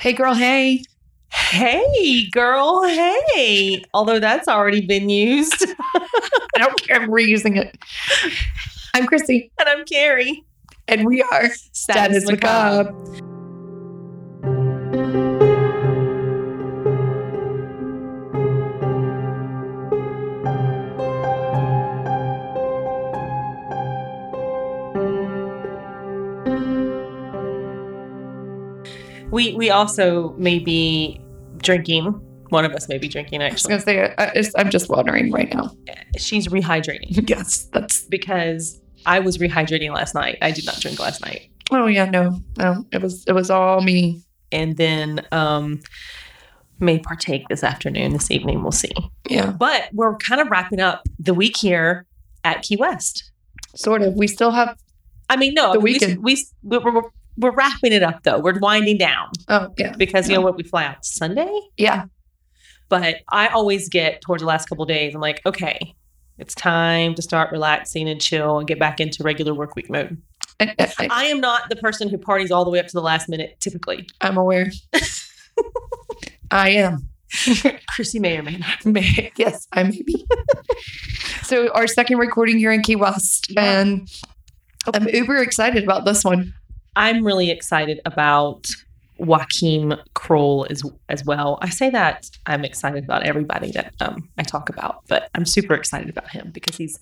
Hey, girl, hey. Hey, girl, hey. Although that's already been used. I don't care. I'm reusing it. I'm Chrissy, and I'm Carrie. and we are Status Macabre. We we also may be drinking. One of us may be drinking I was gonna say I, I'm just wondering right now. She's rehydrating Yes, that's. because I was rehydrating last night. I did not drink last night. Oh yeah, no, no. It was it was all me. And then um may partake this afternoon, this evening, we'll see. Yeah, But we're kind of wrapping up the week here at Key West. sort of. We still have. I mean, no, The we- weekend. We, we, we're, we're wrapping it up though. We're winding down Oh yeah, because you know what? We fly out Sunday. yeah. But I always get towards the last couple of days, I'm like, okay, it's time to start relaxing and chill and get back into regular work week mode. I, I, I am not the person who parties all the way up to the last minute typically. I'm aware. I am. Chrissy may or may not. May- yes, I may be. so our second recording here in Key West, Yeah. and I'm uber excited about this one. I'm really excited about Joachim Kroll as as well. I say that I'm excited about everybody that um, I talk about, but I'm super excited about him because he's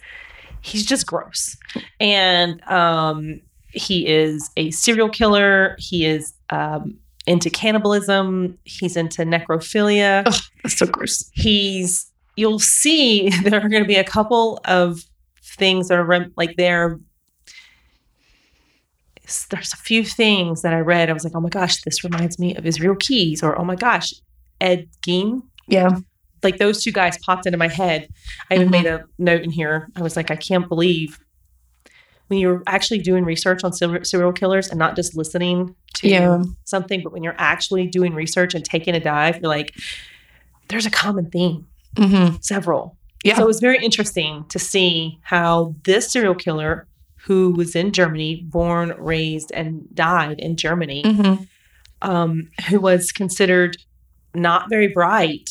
he's just gross, and um, he is a serial killer. He is um, into cannibalism. He's into necrophilia. That's so gross. He's you'll see there are going to be a couple of things that are rem- like they're there's a few things that I read. I was like, oh my gosh, this reminds me of Israel Keyes, or oh my gosh, Ed Gein. Yeah, Like those two guys popped into my head. I even Mhm. made a note in here. I was like, I can't believe when you're actually doing research on serial killers and not just listening to yeah, something, but when you're actually doing research and taking a dive, you're like, there's a common theme, hmm several. Yeah. So it was very interesting to see how this serial killer, who was in Germany, born, raised, and died in Germany, hmm um, who was considered not very bright,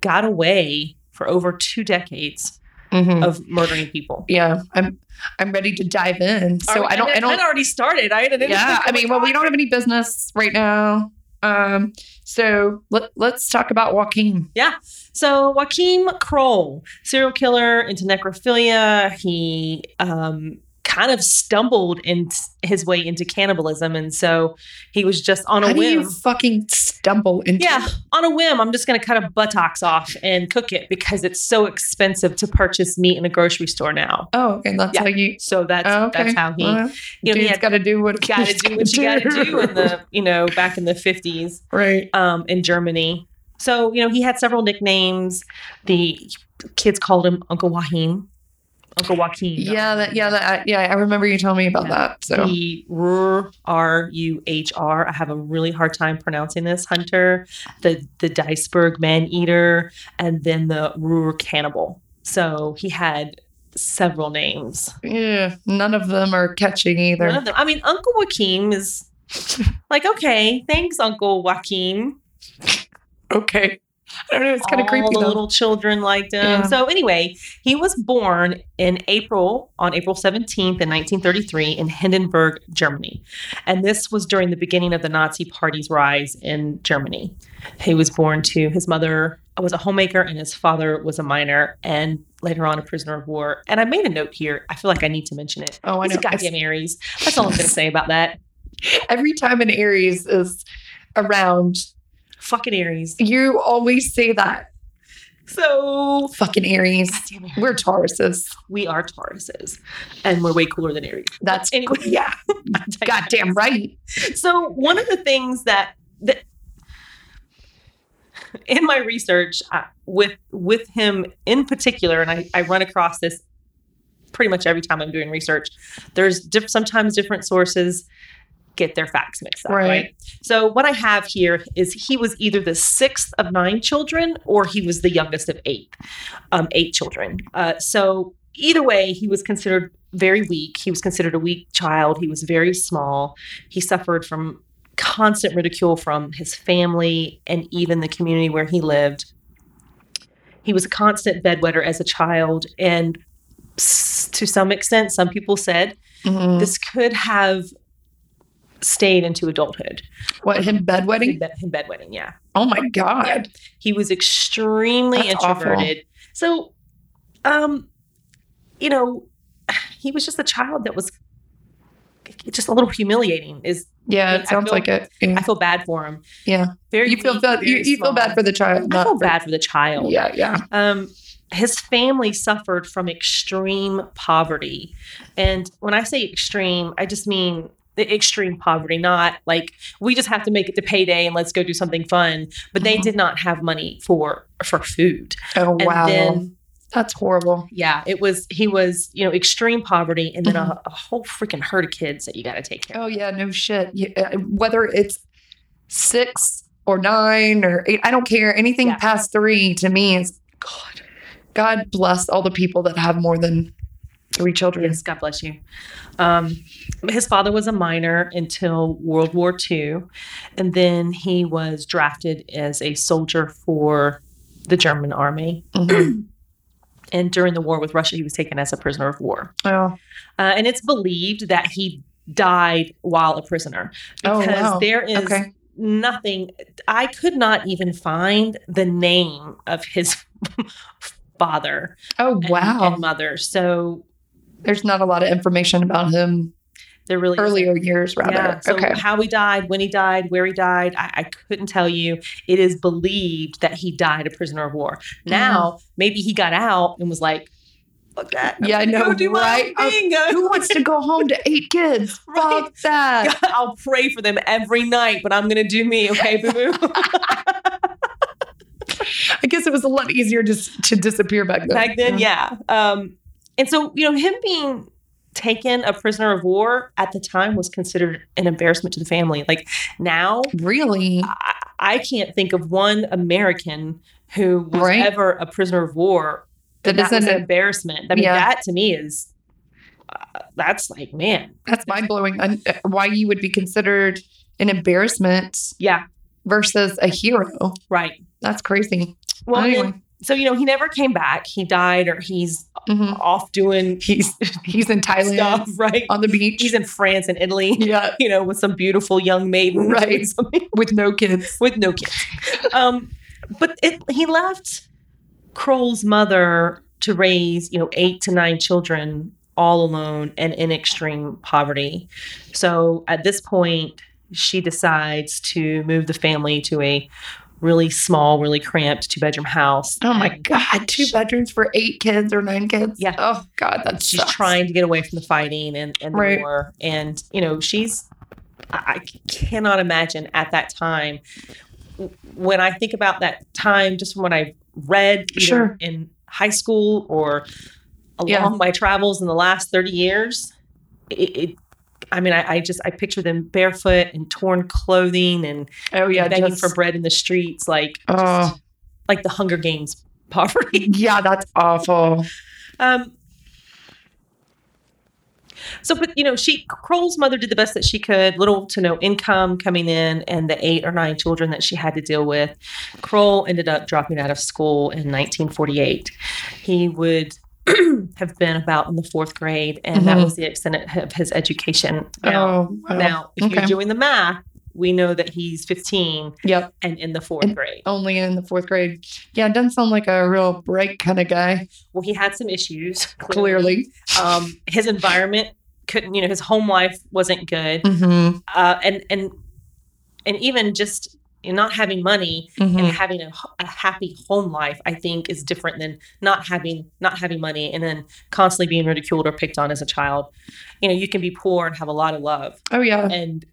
got away for over two decades hmm of murdering people. yeah. I'm I'm ready to dive in. So I don't I don't. already started. I didn't. Yeah, I mean, well, we don't have any business right now. Um, so let let's talk about Joaquin. Yeah. So Joachim Kroll, serial killer into necrophilia, he um, kind of stumbled in his way into cannibalism, and so he was just on a How whim. you fucking stumble into? yeah, on a whim, I'm just going to cut a buttocks off and cook it because it's so expensive to purchase meat in a grocery store now. Oh, okay. That's Yeah. how you. So that's Oh, okay. that's how he Well, you know, he had- got to do what got to do what you got to do in the you know back in the 50s. right. um, in Germany. So, you know, he had several nicknames. The kids called him Uncle Wahim. Uncle Joaquin. Yeah, that, yeah, that, yeah. I remember you telling me about Yeah. that. So The R R U H R. I have a really hard time pronouncing this. Hunter, the the Diceberg man eater, and then the Ruhr cannibal. So he had several names. yeah, none of them are catching either. One of them. I mean, Uncle Joaquin is like, okay, thanks, Uncle Joaquin. Okay, I don't know. It's kind of All creepy the though. little children liked him. Yeah. So anyway, he was born in April on April 17th in 1933 in Hindenburg, Germany. And this was during the beginning of the Nazi Party's rise in Germany. He was born to his mother was a homemaker and his father was a miner and later on a prisoner of war. And I made a note here. I feel like I need to mention it. oh, I He's know. a goddamn Aries. That's all I'm going to say about that. Every time an Aries is around, Fucking Aries. you always say that. So Fucking Aries. We're Tauruses. we are Tauruses, and we're way cooler than Aries. That's Anyway. yeah. Goddamn right. So one of the things that that in my research uh, with with him in particular, and I, I run across this pretty much every time I'm doing research. There's diff- sometimes different sources get their facts mixed up, Right. right. So what I have here is he was either the sixth of nine children or he was the youngest of eight, um, eight children. Uh, so either way, he was considered very weak. He was considered a weak child. He was very small. He suffered from constant ridicule from his family and even the community where he lived. He was a constant bedwetter as a child, and to some extent, some people said Mhm. this could have stayed into adulthood. What him Him, bedwetting? bed- him bedwetting, yeah. Oh my god! He was extremely That's awful. introverted. So, um, you know, he was just a child that was just a little humiliating. Is Yeah, I it sounds feel- like it. Yeah. I feel bad for him. Yeah. Very. you feel bad. You, you feel bad for the child. I feel for, bad for the child. Yeah, yeah. Um, his family suffered from extreme poverty. And when I say extreme, I just mean the extreme poverty, not like we just have to make it to payday and let's go do something fun. But they did not have money for for food. Oh And wow, then that's horrible. yeah, it was he was, you know, extreme poverty and then a, a whole freaking herd of kids that you gotta take care of. Oh yeah, no shit. You- uh, whether it's six or nine or eight, I don't care. Anything Yeah. past three to me is God. God bless all the people that have more than three children. Yes, God bless you. Um, his father was a miner until World War II, and then he was drafted as a soldier for the German army. Mhm. And during the war with Russia, he was taken as a prisoner of war. Oh, Uh, and it's believed that he died while a prisoner Oh, because wow. there is okay. nothing. I could not even find the name of his father Oh and, wow. and mother. So There's not a lot of information about him there really isn't. earlier years, rather. Yeah. So okay. how he died, when he died, where he died, I, I couldn't tell you. It is believed that he died a prisoner of war. Mm-hmm. Now, maybe he got out and was like, "Fuck that! I'm Yeah, I know, do right? thing. Who wants to go home to eight kids? Right. Fuck that. I'll pray for them every night, but I'm gonna do me, okay, boo boo. I guess it was a lot easier just to disappear back then. Back then, yeah. Um, and so you know, him being taken a prisoner of war at the time was considered an embarrassment to the family. Like now, Really? I, I can't think of one American who was Right. ever a prisoner of war. That That, was an embarrassment. I mean, Yeah. that to me is uh, that's like, man, That's mind blowing. Why you would be considered an embarrassment yeah, versus a hero? right. That's crazy. Well, Anyway. So you know, he never came back. He died, or he's Mhm. off doing He's he's in Thailand stuff, right? on the beach. He's in France and Italy, yeah, you know, with some beautiful young maiden, Right. with with no kids. with no kids. Um, but it, he left Kroll's mother to raise, you know, eight to nine children all alone and in extreme poverty. So at this point, she decides to move the family to a really small, really cramped two bedroom house. Oh my god, two bedrooms for eight kids or nine kids. Yeah. Oh god, that's She's trying to get away from the fighting and, and the Right. war. And, you know, she's, I I cannot imagine at that time. When I think about that time, just from what I've read Sure. in high school or along Yeah. my travels in the last 30 years, it, it I mean, I, I just I picture them barefoot and torn clothing and Oh yeah, begging just, for bread in the streets, like Oh. just like the Hunger Games poverty. yeah, that's awful. Um, so, but you know, she Kroll's mother did the best that she could. Little to no income coming in, and the eight or nine children that she had to deal with. Kroll ended up dropping out of school in 1948. He would have been about in the fourth grade, and that Mhm. was the extent of his education. Now, oh, wow. now, if okay. you're doing the math, we know that he's 15 yep, and in the fourth And- grade. only in the fourth grade. Yeah, it doesn't sound like a real bright kind of guy. Well, he had some issues. Clearly. um, his environment couldn't you know his home life wasn't good Mm-hmm. uh, and and and even just know, not having money mm-hmm. and having a, a happy home life i think is different than not having not having money and then constantly being ridiculed or picked on as a child you know you can be poor and have a lot of love Oh yeah, and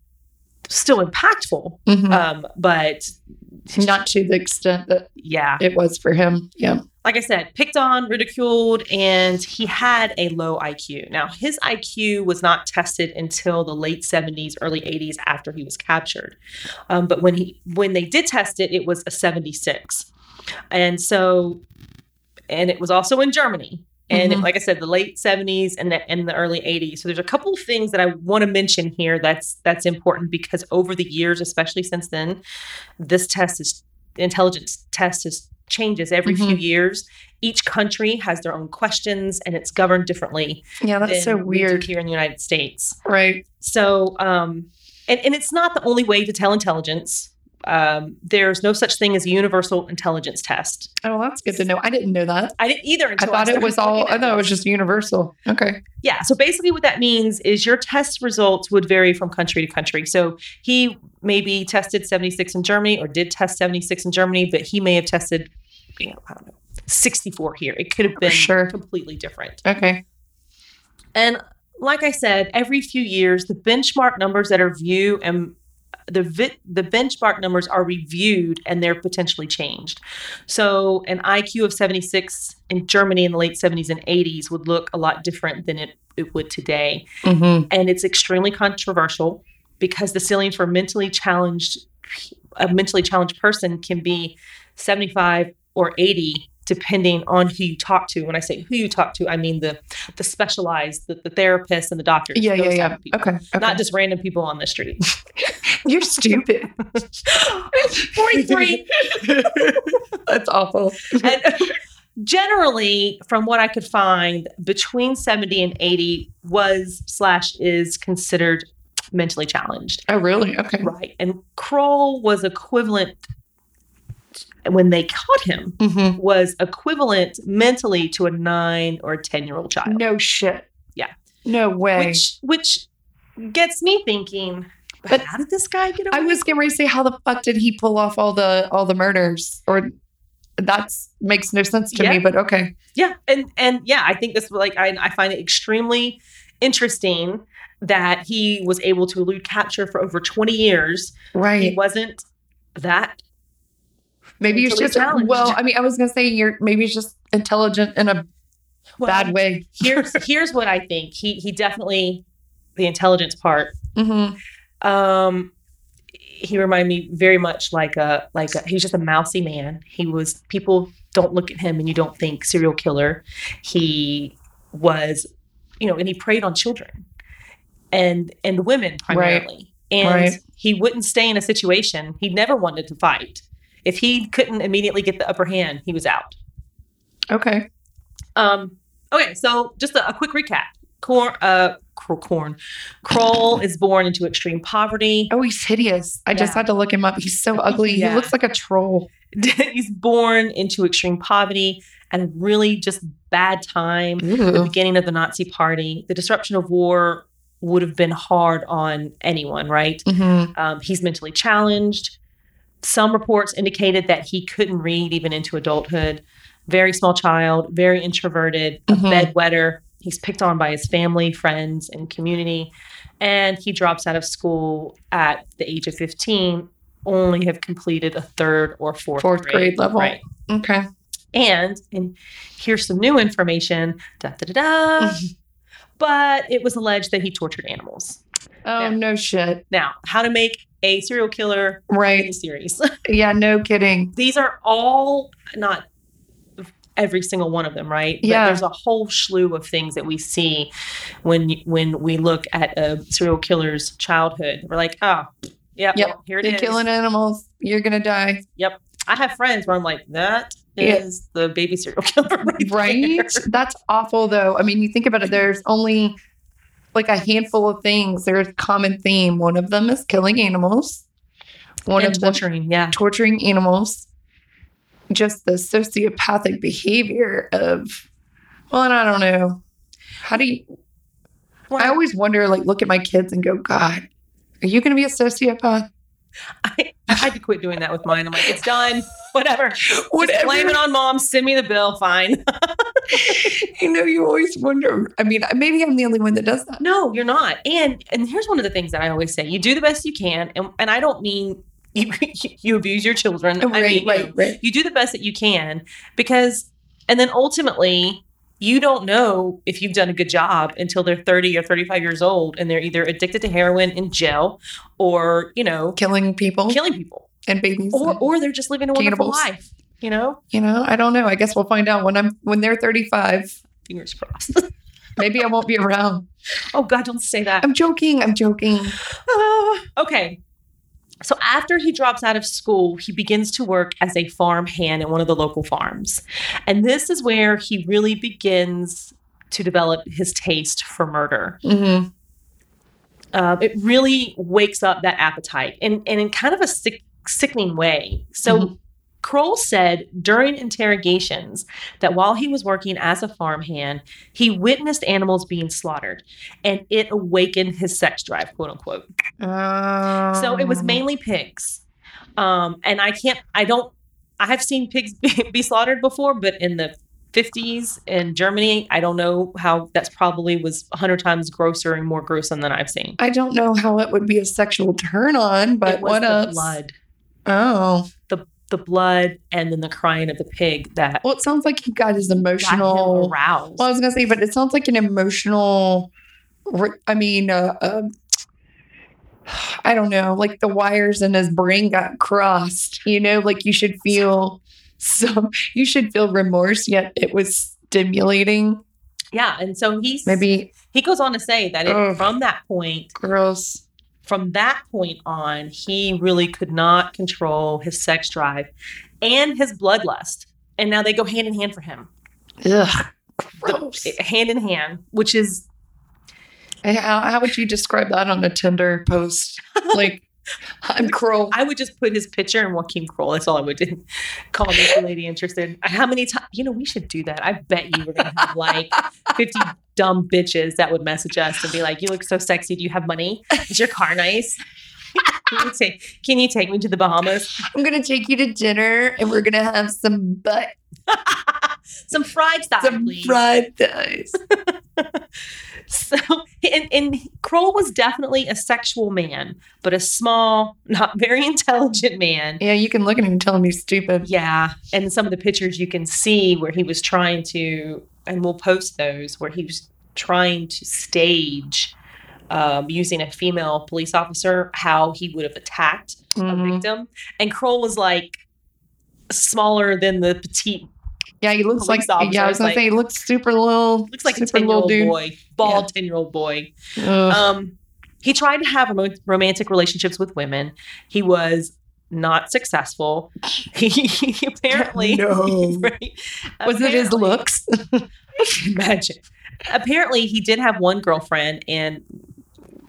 still impactful Mhm. um, but not to the extent that yeah it was for him. Yeah. like I said, picked on, ridiculed, and he had a low IQ. Now, his IQ was not tested until the late 70s, early 80s after he was captured. Um, but when he when they did test it, it was a 76. And so and it was also in Germany. And Mhm. like I said, the late 70s and the, and the early 80s. So there's a couple of things that I want to mention here that's that's important because over the years, especially since then, this test is the intelligence test is changes every few Mhm. years. Each country has their own questions and it's governed differently. Yeah, that's so than we weird. here in the United States. Right. So, um, and, and it's not the only way to tell intelligence. Um, there's no such thing as a universal intelligence test. Oh, that's good to know. I didn't know that. I didn't either. I thought it was all. I thought it was just universal. Okay. Yeah. So basically, what that means is your test results would vary from country to country. So he maybe tested 76 in Germany or did test 76 in Germany, but he may have tested, you know, I don't know, 64 here. It could have been Sure. completely different. Okay. And like I said, every few years, the benchmark numbers that are viewed and the vi- the benchmark numbers are reviewed and they're potentially changed. So an IQ of 76 in Germany in the late 70s and 80s would look a lot different than it, it would today. Mm-hmm. And it's extremely controversial because the ceiling for mentally challenged a mentally challenged person can be 75 or 80 depending on who you talk to. When I say who you talk to, I mean the the specialized, the, the therapists and the doctors. Yeah, yeah, yeah. Okay. okay. Not just random people on the street. You're stupid. 43. That's awful. and generally, from what I could find, between 70 and 80 was slash is considered mentally challenged. Oh, really? Okay. Right. And Kroll was equivalent when they caught him Mm-hmm. was equivalent mentally to a 9 or a 10 year old child. No shit. Yeah. No way. Which which gets me thinking, but how did this guy get away? I was getting ready to say, how the fuck did he pull off all the all the murders? Or that makes no sense to me. But okay. Yeah, and and yeah, I think this like I I find it extremely interesting that he was able to elude capture for over 20 years. Right. He wasn't that Maybe he's mentally just well. I mean, I was gonna say you're maybe he's just intelligent in a well, bad way. Here's here's what I think. He he definitely the intelligence part. Mm-hmm. Um he reminded me very much like a like a, he was just a mousy man. He was people don't look at him and you don't think serial killer. He was, you know, and he preyed on children and and women primarily. And Right. he wouldn't stay in a situation. He never wanted to fight. If he couldn't immediately get the upper hand, he was out. Okay. Um, okay, so just a, a quick recap. Corn, uh, Cor- corn. Kroll is born into extreme poverty. Oh, he's hideous. I just had to look him up. He's so ugly. Yeah. He looks like a troll. He's born into extreme poverty and a really just bad time. The beginning of the Nazi Party, the disruption of war would have been hard on anyone, right? Mhm. Um, he's mentally challenged. Some reports indicated that he couldn't read even into adulthood. Very small child, very introverted, a Mhm. bedwetter. He's picked on by his family, friends, and community. And he drops out of school at the age of 15, only have completed a third or fourth, Fourth grade level. Right. Okay. And and here's some new information. Da, da, da, da. but it was alleged that he tortured animals. Oh Yeah. no shit. Now, how to make a serial killer Right. series. Yeah. No kidding. These are all not every single one of them, right? But Yeah. there's a whole slew of things that we see when when we look at a serial killer's childhood. We're like, oh, yeah, Yep. well, here it You're is. killing animals. You're gonna die. Yep. I have friends where I'm like, that is Yeah. the baby serial killer, right? Right? That's awful though. I mean, you think about it, there's only like a handful of things. There's a common theme. One of them is killing animals. One and of them torturing, yeah. torturing animals. Just the sociopathic behavior of well, and I don't know. How do you I always wonder, like, look at my kids and go, God, are you gonna be a sociopath? I, I had to quit doing that with mine. I'm like, it's done. Whatever. Just Whatever. blame it on mom. Send me the bill. Fine. you know, you always wonder. I mean, maybe I'm the only one that does that. no, you're not. And and here's one of the things that I always say: you do the best you can, and and I don't mean you you abuse your children. I right, mean, right, you, right. you do the best that you can because, and then ultimately. You don't know if you've done a good job until they're 30 or 35 years old and they're either addicted to heroin in jail or, you know, Killing people killing people. and babies. Or or they're just living a wonderful Cannibals. life, you know? you know, I don't know. I guess we'll find out when I'm when they're 35. Fingers crossed. Maybe I won't be around. oh God, don't say that. I'm joking. I'm joking. Ah, okay. So after he drops out of school, he begins to work as a farm hand at one of the local farms. And this is where he really begins to develop his taste for murder. hmm Uh, it really wakes up that appetite and, and in kind of a sick, sickening way. So Mhm. Kroll said during interrogations that while he was working as a farmhand, he witnessed animals being slaughtered and it awakened his sex drive, quote unquote. So it was Um, mainly pigs. Um, and I can't, I don't, I have seen pigs be, be slaughtered before, but in the 50s in Germany, I don't know how that's probably was 100 times grosser and more gruesome than I've seen. I don't know how it would be a sexual turn on, but it was what the else? blood, Oh, the blood, and then the crying of the pig that well, it sounds like he got his got emotional. aroused. Well, I was gonna say, but it sounds like an emotional. I mean, uh, um, I don't know, like the wires in his brain got crossed. You know, like you should feel some. You should feel remorse, yet it was stimulating. yeah, and so he's Maybe he goes on to say that it, from that point, gross. From that point on, he really could not control his sex drive and his bloodlust. And now they go hand in hand for him, Ugh, gross. Eh, hand in hand, which is eh, How, how would you describe that on a Tinder post? Like, I'm Crow. I would just put his picture and Joaquin Kroll. That's all I would do. Call me the lady interested. How many times? You know, we should do that. I bet you we're gonna have like fifty dumb bitches that would message us and be like, "You look so sexy. Do you have money? Is your car nice? can, you take, can you take me to the Bahamas? I'm gonna take you to dinner, and we're gonna have some butt, Some fried thigh, some please." fried thighs. So, and, and Kroll was definitely a sexual man, but a small, not very intelligent man. Yeah, you can look at him and tell him he's stupid. Yeah. And some of the pictures you can see where he was trying to, and we'll post those, where he was trying to stage um, using a female police officer how he would have attacked a Mhm. victim. And Kroll was like smaller than the petite, Yeah, he looks like. Officer Yeah, I was gonna like- say he looks super little. looks like a 10 year little old boy, bald 10 year old boy. Ugh. Um, he tried to have rom- romantic relationships with women. He was not successful. He, he apparently No. right? was it his Apparently- looks? Imagine. Apparently, he did have one girlfriend, and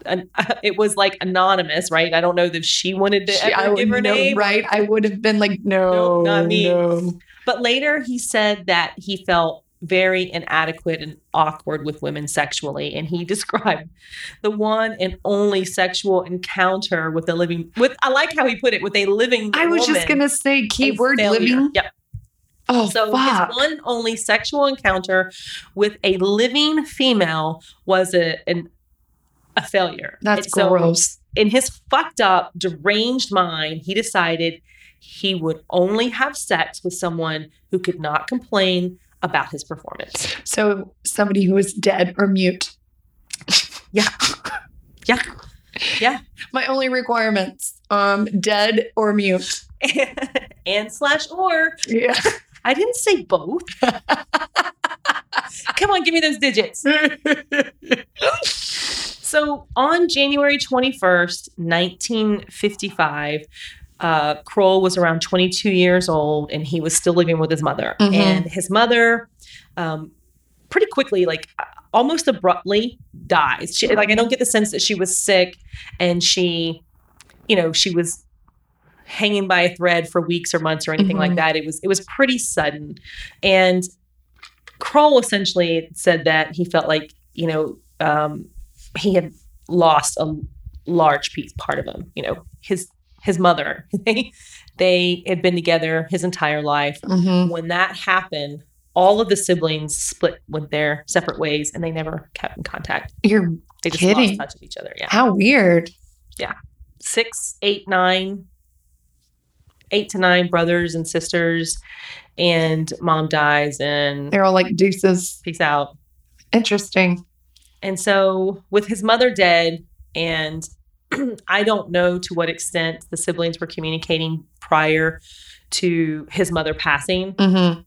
an, it was like anonymous, right? I don't know if she wanted to She- ever I would give her know, name, right? I would have been like, no, Nope, not me. no. But later, he said that he felt very inadequate and awkward with women sexually, and he described the one and only sexual encounter with a living. With I like how he put it, with a living. I was just gonna say keyword living. Yep. Oh So fuck! his one only sexual encounter with a living female was a an, a failure. That's so gross. in his fucked up, deranged mind, he decided he would only have sex with someone who could not complain about his performance. So somebody who is dead or mute. Yeah. Yeah. Yeah. My only requirements: um, dead or mute. and slash or Yeah. I didn't say both. Come on, give me those digits. So on January 21st, 1955, uh, Kroll was around 22 years old and he was still living with his mother. Mhm. And his mother, um, pretty quickly, like almost abruptly, dies. She, like, I don't get the sense that she was sick and she, you know, she was hanging by a thread for weeks or months or anything like Mhm. that. It was it was pretty sudden. And Kroll essentially said that he felt like, you know, um, he had lost a large piece part of him. You know, his his mother. They they had been together his entire life. Mhm. When that happened, all of the siblings split went their separate ways, and they never kept in contact. You're They just Kidding. lost touch of each other. Yeah, how weird. Yeah. six, eight, nine, eight to nine brothers and sisters, and mom dies, and They're all like deuces. peace out. Interesting. And so, with his mother dead, and I don't know to what extent the siblings were communicating prior to his mother passing, hmm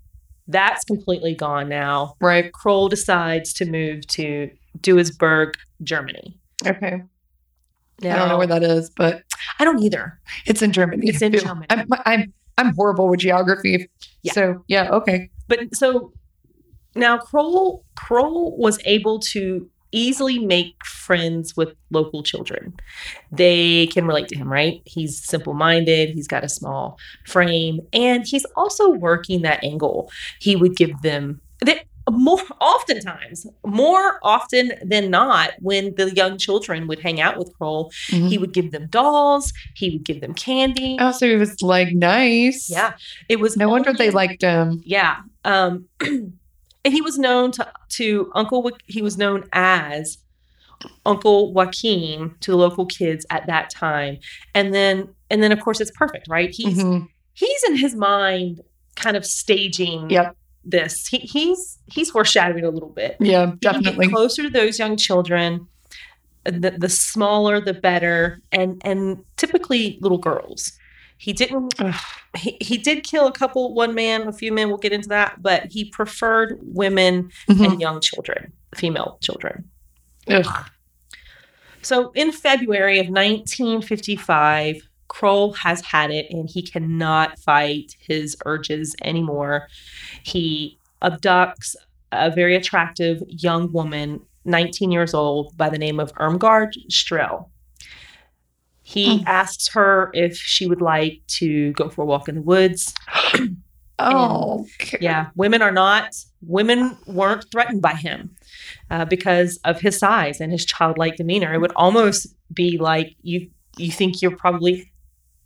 That's completely gone now. Right. Kroll decides to move to Duisburg, Germany. Okay. Now, I don't know where that is, but I don't either. it's in Germany. It's in. Germany. I'm I'm I'm horrible with geography. Yeah. So yeah, okay. But so now Kroll Kroll was able to easily make friends with local children. They can relate to him, right? He's simple-minded, he's got a small frame, and he's also working that angle. He would give them that more oftentimes, more often than not, when the young children would hang out with Kroll, he would give them dolls, he would give them candy. Oh, so he was like nice. Yeah. It was No wonder they liked him. yeah. Um, and he was known to to Uncle. He was known as Uncle Joaquin to the local kids at that time. And then and then of course it's perfect, right? He's Mhm. he's in his mind kind of staging Yep. this. He, he's he's foreshadowing a little bit. Yeah, definitely. closer to those young children. The, the smaller, the better, and and typically little girls. He didn't he, he did kill a couple, one man, a few men, we'll get into that, but he preferred women Mhm. and young children, female children. Ugh. So in February of 1955, Kroll has had it and he cannot fight his urges anymore. He abducts a very attractive young woman, 19 years old, by the name of Irmgard Strehl. He Hmm. asks her if she would like to go for a walk in the woods. Oh, okay. Yeah, women are not, women weren't threatened by him uh, because of his size and his childlike demeanor. It would almost be like you you think you're probably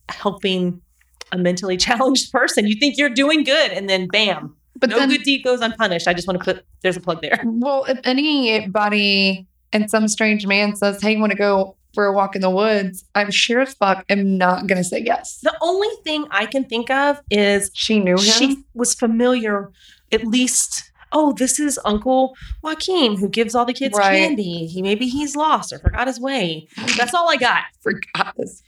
helping a mentally challenged person. You think you're doing good, and then bam, But no then, good deed goes unpunished. I just want to put there's a plug there. well, if anybody and some strange man says, "Hey, you want to go for a walk in the woods?" I'm sure as fuck am not gonna say yes. The only thing I can think of is She knew him. she was familiar, at least. Oh, this is Uncle Joaquin who gives all the kids Right. candy. He maybe he's lost or forgot his way. That's all I got. forgot this.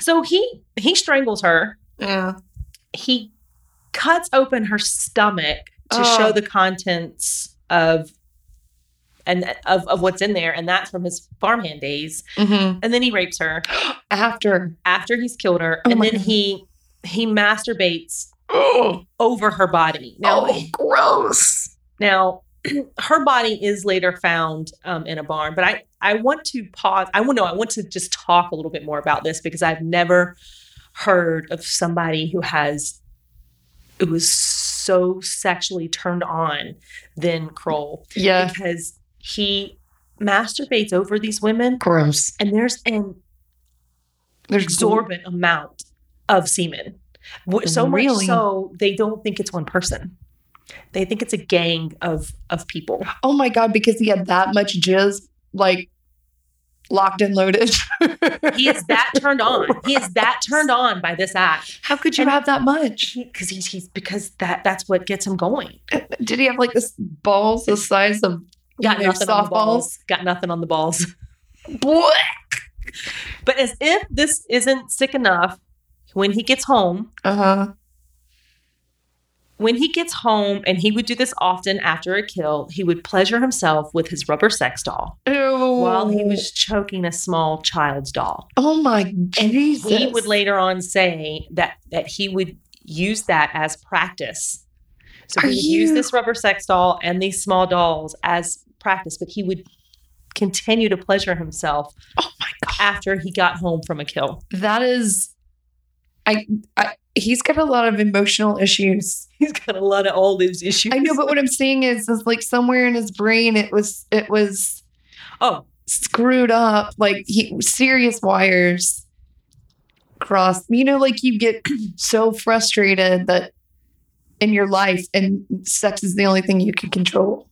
So he he strangles her. Yeah. He cuts open her stomach to Oh. show the contents of and of, of what's in there, and that's from his farmhand days. hmm And then he rapes her After. after he's killed her, Oh and then God. he he masturbates Oh, over her body. Now, oh gross. Now, her body is later found um, in a barn, but I, I want to pause. I want to I want to just talk a little bit more about this because I've never heard of somebody who has it was so sexually turned on than Kroll Yeah. because he masturbates over these women Gross. and there's an There's exorbitant amount of semen. So Really? much so they don't think it's one person. They think it's a gang of of people. Oh my god, because he had that much jizz, like locked and loaded. He is that turned on. He is that turned on by this act How could you And- have that much? because he's he's because that that's what gets him going. Did he have like this balls the size of Got nothing on the softballs? balls. Got nothing on the balls. But as if this isn't sick enough, when he gets home, Uh huh. when he gets home, and he would do this often after a kill, he would pleasure himself with his rubber sex doll Ew. while he was choking a small child's doll. Oh my And he would later on say that that he would use that as practice. So Are he would use this rubber sex doll and these small dolls as practice, but he would continue to pleasure himself Oh my god. after he got home from a kill. That is, I, I. He's got a lot of emotional issues. He's got a lot of all those issues. I know, but what I'm saying is, is like somewhere in his brain, it was, it was oh, screwed up. Like he serious wires crossed. You know, like you get so frustrated that in your life, and sex is the only thing you can control.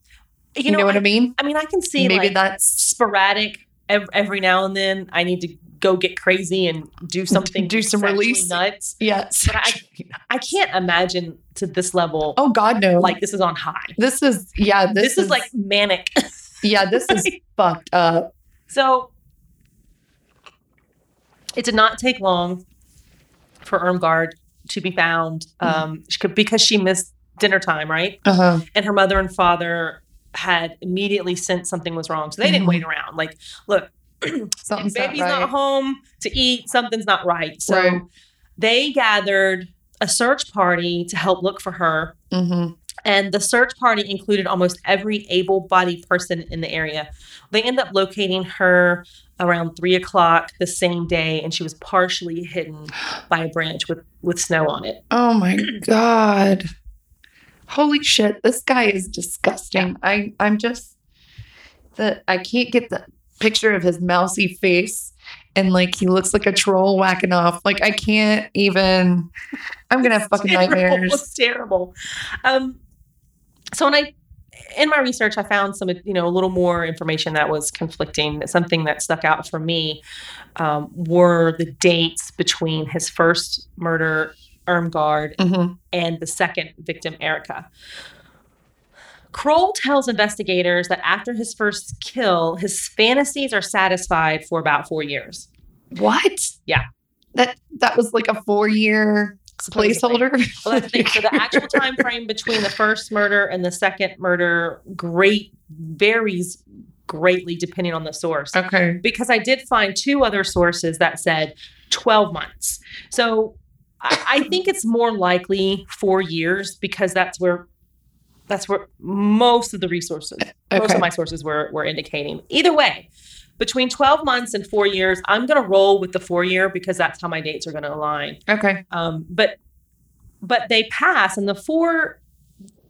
you, You, know, what I, I, mean? I mean, I can see Maybe like that's sporadic ev- every now and then. I need to go get crazy and do something, Do some release. nuts. yes. But I- I can't imagine to this level. oh God, no! like this is on high. this is yeah. This, This, is, like manic. yeah. This is fucked up. so it did not take long for Irmgard to be found um, she could, because she missed dinner time, right? Uh huh. And her mother and father had immediately sensed something was wrong. So they didn't Mhm. wait around. Like, look, baby's not right. not home to eat, something's not right. So Right. they gathered a search party to help look for her. Mm-hmm. And the search party included almost every able bodied person in the area. They end up locating her around three o'clock the same day, and she was partially hidden by a branch with, with snow on it. Oh my god. Holy shit, this guy is disgusting. I I'm just the I can't get the picture of his mousy face and like he looks like a troll whacking off. Like I can't even I'm gonna have fucking terrible. nightmares. It's terrible. Um, so when I in my research, I found some you know a little more information that was conflicting. Something that stuck out for me um, were the dates between his first murder, Irmgard, hmm and the second victim, Erica. Kroll tells investigators that after his first kill, his fantasies are satisfied for about four years. What? Yeah. That that was like a four year placeholder. Well, that's the thing. So the actual time frame between the first murder and the second murder great varies greatly depending on the source. Okay. Because I did find two other sources that said 12 months. So I, I think it's more likely four years because that's where that's where most of the resources, most of my sources were were indicating. Either way, between 12 months and four years, I'm gonna roll with the four year because that's how my dates are gonna align. Okay. Um, but but they pass, and the four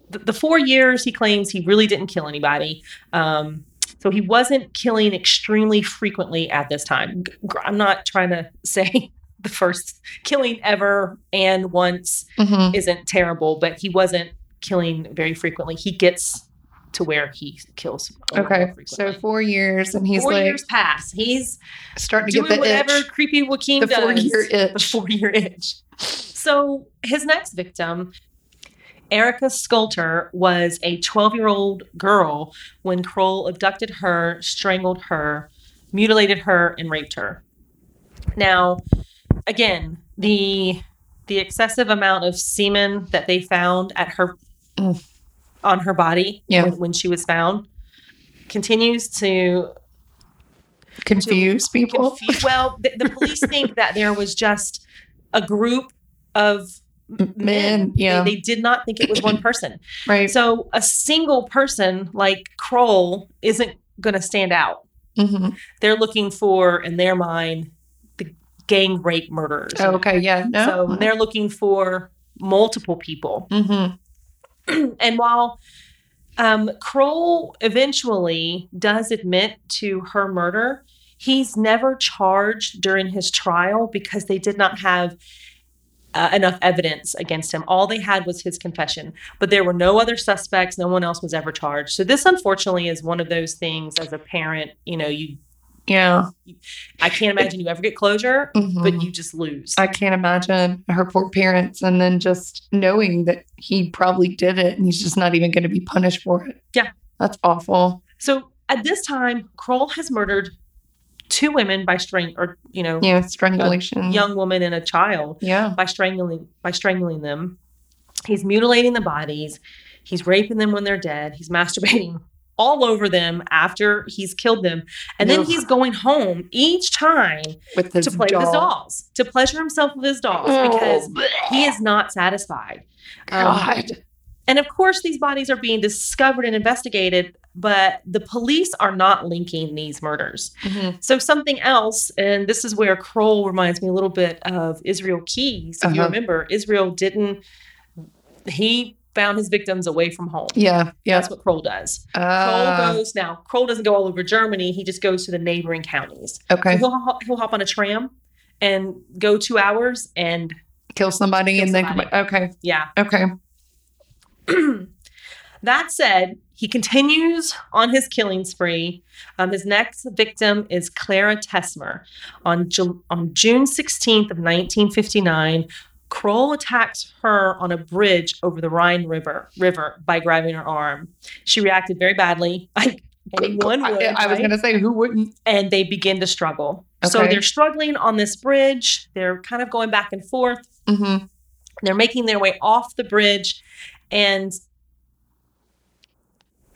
the, the four years he claims he really didn't kill anybody. Um, so he wasn't killing extremely frequently at this time. I'm not trying to say the first killing ever and once hmm isn't terrible, but he wasn't killing very frequently. He gets to where he kills. Okay. So four years and he's four like years pass. He's starting to get the whatever itch. creepy Joaquin The does. four year itch. The four year itch. So his next victim, Erica Sculter, was a 12 year old girl when Kroll abducted her, strangled her, mutilated her, and raped her. Now, again, the the excessive amount of semen that they found at her Mm. on her body Yeah. when, when she was found continues to Confuse people. confused. Well, the, the police think that there was just a group of men. Men. Yeah. They, they did not think it was one person. right. So a single person like Kroll isn't going to stand out. hmm They're looking for, in their mind, the gang rape murderers. Oh, okay. Yeah. No. So they're looking for multiple people. hmm and while um, Kroll eventually does admit to her murder, he's never charged during his trial because they did not have uh, enough evidence against him. All they had was his confession, but there were no other suspects. No one else was ever charged. So this, unfortunately, is one of those things. As a parent, you know, you Yeah. I can't imagine you ever get closure, Mhm. but you just lose. I can't imagine her poor parents and then just knowing that he probably did it and he's just not even going to be punished for it. Yeah. That's awful. so at this time, Kroll has murdered two women by string, or you know, Yeah. Strangulation. young woman and a child Yeah. by strangling by strangling them. He's mutilating the bodies. He's raping them when they're dead. He's masturbating all over them after he's killed them, and then Ugh. he's going home each time With to play with his dolls, to pleasure himself with his dolls, because Oh, he is not satisfied. Um, God. and of course, these bodies are being discovered and investigated, but the police are not linking these murders. Mhm. So something else, and this is where Kroll reminds me a little bit of Israel Keyes. If you Uh-huh. remember, Israel didn't. He found his victims away from home. Yeah. Yeah. That's what Kroll does. Kroll Uh, goes now. Kroll doesn't go all over Germany. He just goes to the neighboring counties. So okay. he'll he'll hop on a tram and go two hours, and Kill somebody Kill and then somebody. come Okay. yeah, Okay. that said, he continues on his killing spree. Um, his next victim is Clara Tesmer. On, Ju- on June 16th of 1959, Kroll attacks her on a bridge over the Rhine River, river by grabbing her arm. She reacted very badly, anyone would. I, I was right? going to say, who wouldn't? and they begin to struggle. So they're struggling on this bridge. They're kind of going back and forth. Mm-hmm. They're making their way off the bridge. And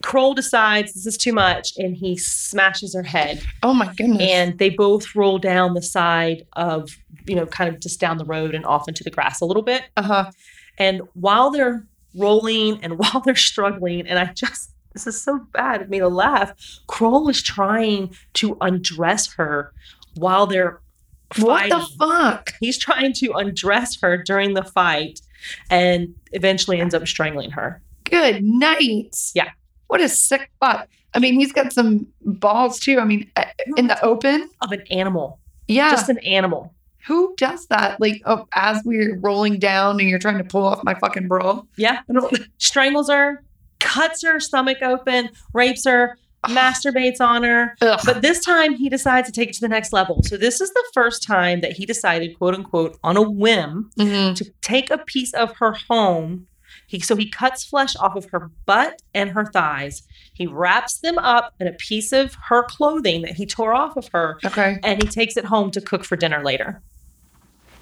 Kroll decides this is too much and he smashes her head. Oh my goodness. And they both roll down the side of, you know, kind of just down the road and off into the grass a little bit. uh huh. And while they're rolling and while they're struggling, and I just, this is so bad, it made me laugh. Kroll is trying to undress her while they're Fighting. What the fuck? He's trying to undress her during the fight and eventually ends up strangling her. Good night. Yeah. What a sick butt. I mean, he's got some balls too. I mean, uh, in the open. Of an animal, Yeah. just an animal. Who does that? Like, oh, as we're rolling down and you're trying to pull off my fucking bra. Yeah. Strangles her, cuts her stomach open, rapes her, masturbates on her. Ugh. But this time he decides to take it to the next level. So this is the first time that he decided, quote unquote, on a whim Mhm. to take a piece of her home. He so he cuts flesh off of her butt and her thighs. He wraps them up in a piece of her clothing that he tore off of her, Okay. and he takes it home to cook for dinner later.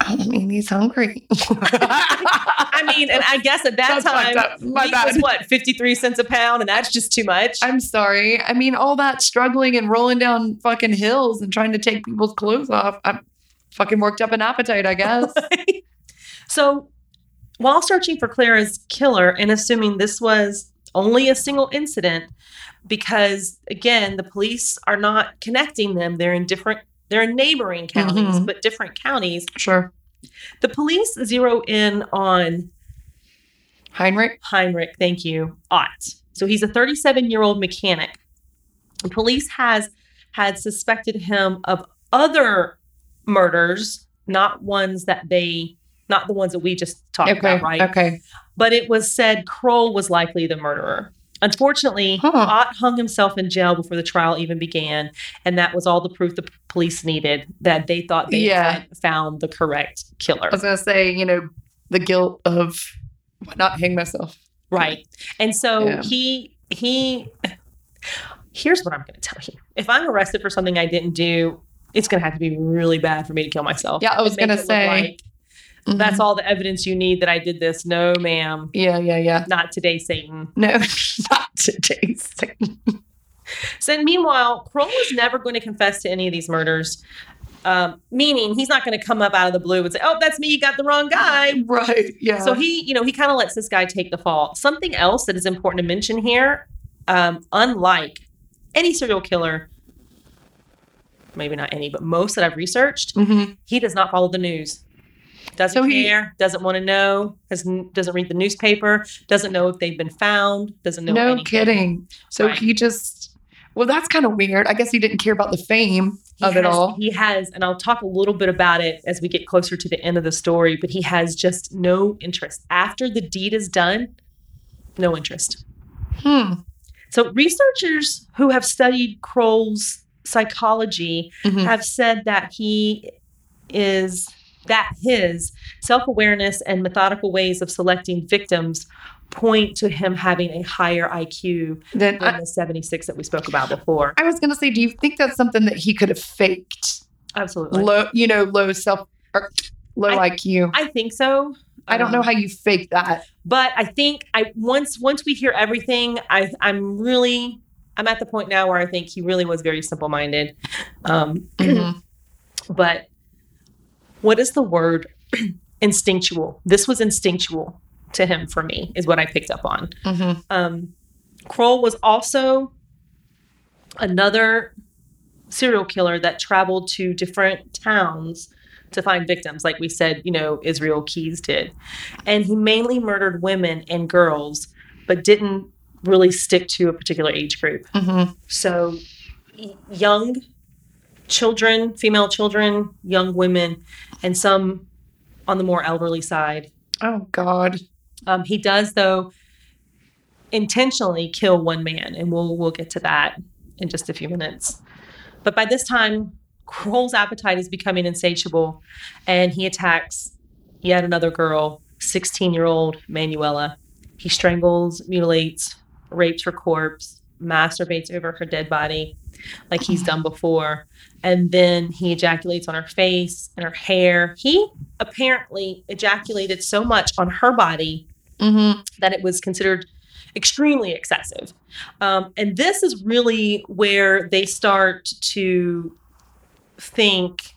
I mean, he's hungry. I mean, and I guess at that That's time. My meat was what fifty three cents a pound, and that's just too much. I'm sorry. I mean, all that struggling and rolling down fucking hills and trying to take people's clothes off. I'm fucking worked up an appetite, I guess. so, while searching for Clara's killer and assuming this was only a single incident, because again, the police are not connecting them, they're in different, they're in neighboring counties, Mhm. but different counties. sure. The police zero in on Heinrich. Heinrich, thank you, Ott. So he's a 37 year old mechanic. The police has had suspected him of other murders, not ones that they, not the ones that we just talked Okay. about, right? Okay. But it was said Kroll was likely the murderer. Unfortunately, Huh. Ott hung himself in jail before the trial even began, and that was all the proof the police needed that they thought they Yeah. had found the correct killer. I was gonna say, you know, the guilt of not hang myself. Right. And so Yeah. he he here's what I'm going to tell you. If I'm arrested for something I didn't do, it's going to have to be really bad for me to kill myself. Yeah, I was gonna say. like, that's all the evidence you need that I did this. No, ma'am. Yeah, yeah, yeah. Not today, Satan. No, not today. Satan. so meanwhile, Kroll is never going to confess to any of these murders. Um, meaning he's not going to come up out of the blue and say, "Oh, that's me. You got the wrong guy." Right. Yeah. So he, you know, he kind of lets this guy take the fall. Something else that is important to mention here, um, unlike any serial killer, maybe not any, but most that I've researched, Mhm. he does not follow the news. Doesn't So he- care, doesn't want to know, has, doesn't read the newspaper, doesn't know if they've been found, doesn't know no anything. kidding. So Right. he just well, that's kind of weird. I guess he didn't care about the fame He of it all. He has, and I'll talk a little bit about it as we get closer to the end of the story, but he has just no interest. After the deed is done, no interest. Hmm. So, researchers who have studied Kroll's psychology Mhm. have said that he is that his self-awareness and methodical ways of selecting victims point to him having a higher IQ Then than I, the 76 that we spoke about before. I was gonna say, do you think that's something that he could have faked? Absolutely. Low, you know, low self or low I- IQ. I think so. I don't know Um, how you fake that. but I think I once once we hear everything, I I'm really I'm at the point now where I think he really was very simple minded. Um, Mhm. but what is the word instinctual? This was instinctual to him for me, is what I picked up on. Mhm. Um, Kroll was also another serial killer that traveled to different towns to find victims, like we said, you know, Israel Keyes did. And he mainly murdered women and girls, but didn't really stick to a particular age group. Mhm. So, young children, female children, young women, and some on the more elderly side. Oh God. Um, he does, though, intentionally kill one man, and we'll we'll get to that in just a few minutes. But by this time, Kroll's appetite is becoming insatiable, and he attacks yet another girl, 16-year-old Manuela. He strangles, mutilates, rapes her corpse, masturbates over her dead body, like he's done before, and then he ejaculates on her face and her hair. He apparently ejaculated so much on her body Mm-hmm. that it was considered extremely excessive. Um, and this is really where they start to think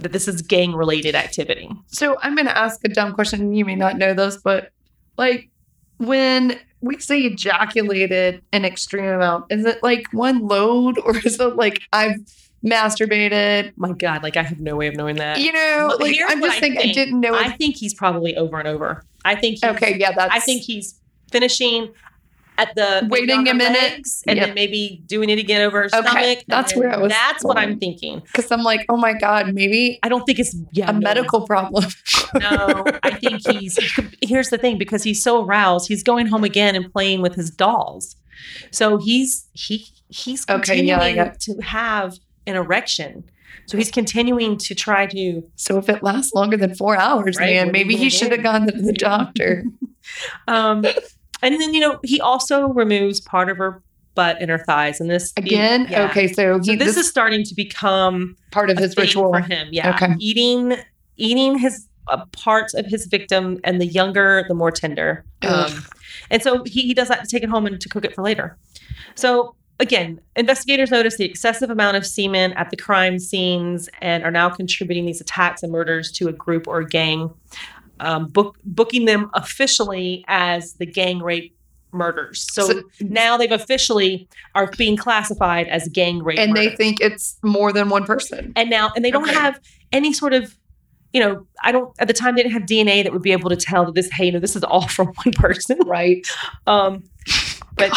that this is gang related activity. So I'm going to ask a dumb question. You may not know this, but like when we say ejaculated an extreme amount, is it like one load or is it like I've masturbated? My God, like I have no way of knowing that. You know, like here's I'm just thinking, I didn't know. I think he's probably over and over. I think he's, okay, yeah, that's. I think he's finishing at the Waiting a minute. legs and Yep. then maybe doing it again over her Okay, stomach. that's where I was That's what I'm thinking. because I'm like, oh my god, maybe I don't think it's yeah a no. medical problem. No, I think he's. Here's the thing: because he's so aroused, he's going home again and playing with his dolls. So he's he he's Okay, yeah, continuing to have an erection. So he's continuing to try to. so if it lasts longer than four hours, Right, man, what are you maybe he should have gone to the doctor. Um, and then you know he also removes part of her butt and her thighs, and this Again, yeah. okay, so, So this, this, is starting to become part of his ritual. for him. Yeah, Okay. eating eating his uh, parts of his victim, and the younger, the more tender. Um, and so he, he does that to take it home and to cook it for later. So again, investigators notice the excessive amount of semen at the crime scenes and are now contributing these attacks and murders to a group or a gang, um, book, booking them officially as the gang rape murders. So, So- now they've officially are being classified as gang rape and they think it's more than one person. and now and they don't Okay. have any sort of you know i don't at the time they didn't have dna that would be able to tell that this hey you know this is all from one person Right. um but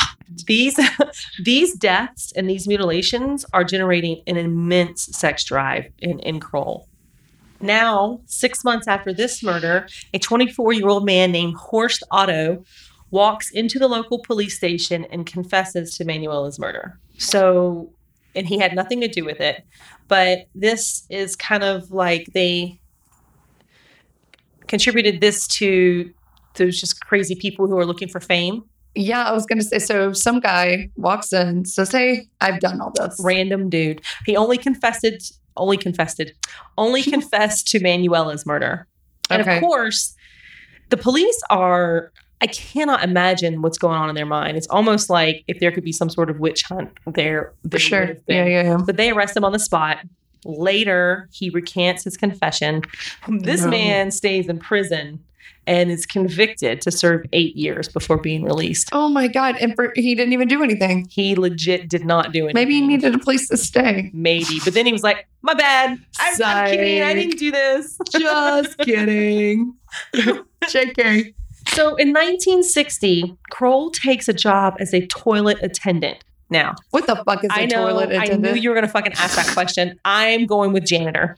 these these deaths and these mutilations are generating an immense sex drive in in kroll now six months after this murder a 24 year old man named horst otto walks into the local police station and confesses to manuela's murder so and he had nothing to do with it but this is kind of like they contributed this to those just crazy people who are looking for fame Yeah, I was gonna say. So some guy walks in, says, "Hey, I've done all this." random dude he only confessed only confessed only confessed to manuela's murder and Okay. of course the police are i cannot imagine what's going on in their mind it's almost like if there could be some sort of witch hunt there, For sure. would have been. Yeah, yeah, yeah. but they arrest him on the spot. Later, he recants his confession. This No. man stays in prison and is convicted to serve eight years before being released. Oh my god! And for, he didn't even do anything. He legit did not do anything. Maybe he needed a place to stay. Maybe, but then he was like, "My bad. I'm, I'm kidding. I didn't do this." Just kidding. JK. So, in 1960, Kroll takes a job as a toilet attendant. Now, What the fuck is a I know toilet attendant? I knew you were going to fucking ask that question. I'm going with janitor.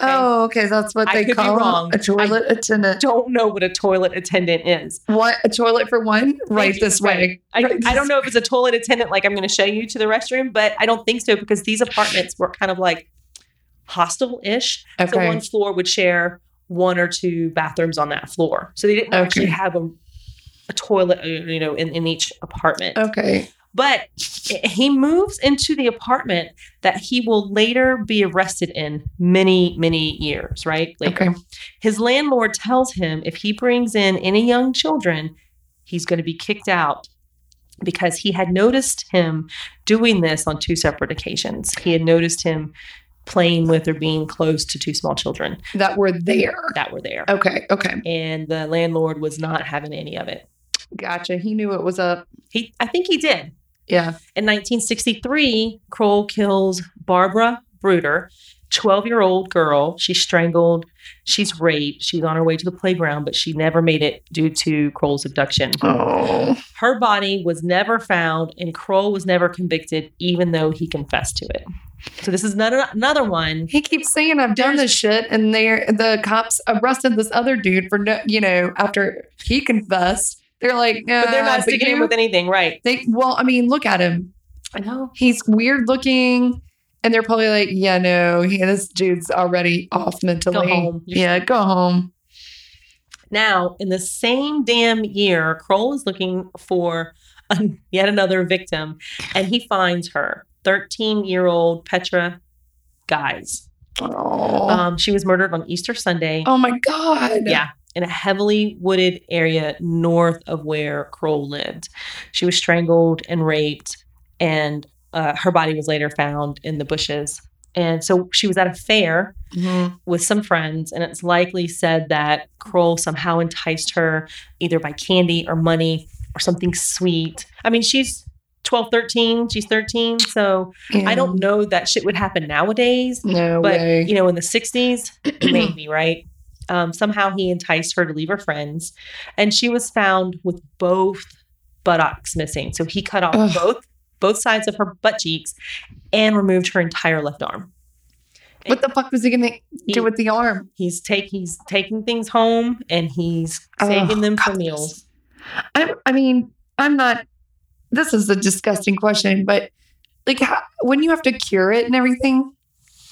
Oh, okay. That's what I they call wrong. a toilet attendant. Don't know what a toilet attendant is. What a toilet for one? Right this way. I, Right I don't know if it's a toilet attendant like I'm going to show you to the restroom, but I don't think so because these apartments were kind of like hostel-ish. So one floor would share one or two bathrooms on that floor. So they didn't actually have a, a toilet, uh, you know, in, in each apartment. Okay. But he moves into the apartment that he will later be arrested in many, many years, right? Later. Okay. His landlord tells him if he brings in any young children, he's going to be kicked out because he had noticed him doing this on two separate occasions. He had noticed him playing with or being close to two small children That were there. that were there. Okay. Okay. And the landlord was not having any of it. Gotcha. He knew it was up. He I think he did. Yeah. In 1963, Kroll kills Barbara Bruder, 12 year old girl. She's strangled. She's raped. She's on her way to the playground, but she never made it due to Kroll's abduction. Oh. Her body was never found, and Kroll was never convicted, even though he confessed to it. So this is another another one. He keeps saying I've done this shit, and they the cops arrested this other dude for no, you know after he confessed. They're like, But they're "Uh, not sticking him you-" with anything, right? They well, I mean, look at him. I know. He's weird looking, and they're probably like, yeah, no, he, this dude's already off mentally. home. Yeah, go home. Now, in the same damn year, Kroll is looking for an- yet another victim, and he finds her, 13 year old Petra Guys. Oh, Um, she was murdered on Easter Sunday. oh my god. Yeah. In a heavily wooded area north of where Kroll lived. She was strangled and raped, and uh, her body was later found in the bushes. And so she was at a fair Mhm. with some friends, and it's likely said that Kroll somehow enticed her either by candy or money or something sweet. I mean, she's 12, 13, she's 13, so I don't know that shit would happen nowadays, No but way. you know, in the 60s, maybe, right? Um, somehow he enticed her to leave her friends, and she was found with both buttocks missing. So he cut off Ugh. both both sides of her butt cheeks and removed her entire left arm. what the fuck was he gonna He- do with the arm? He's take he's taking things home and he's saving Oh, them for God, meals. I, I mean, I'm not. This is a disgusting question, but like, how, when you have to cure it and everything,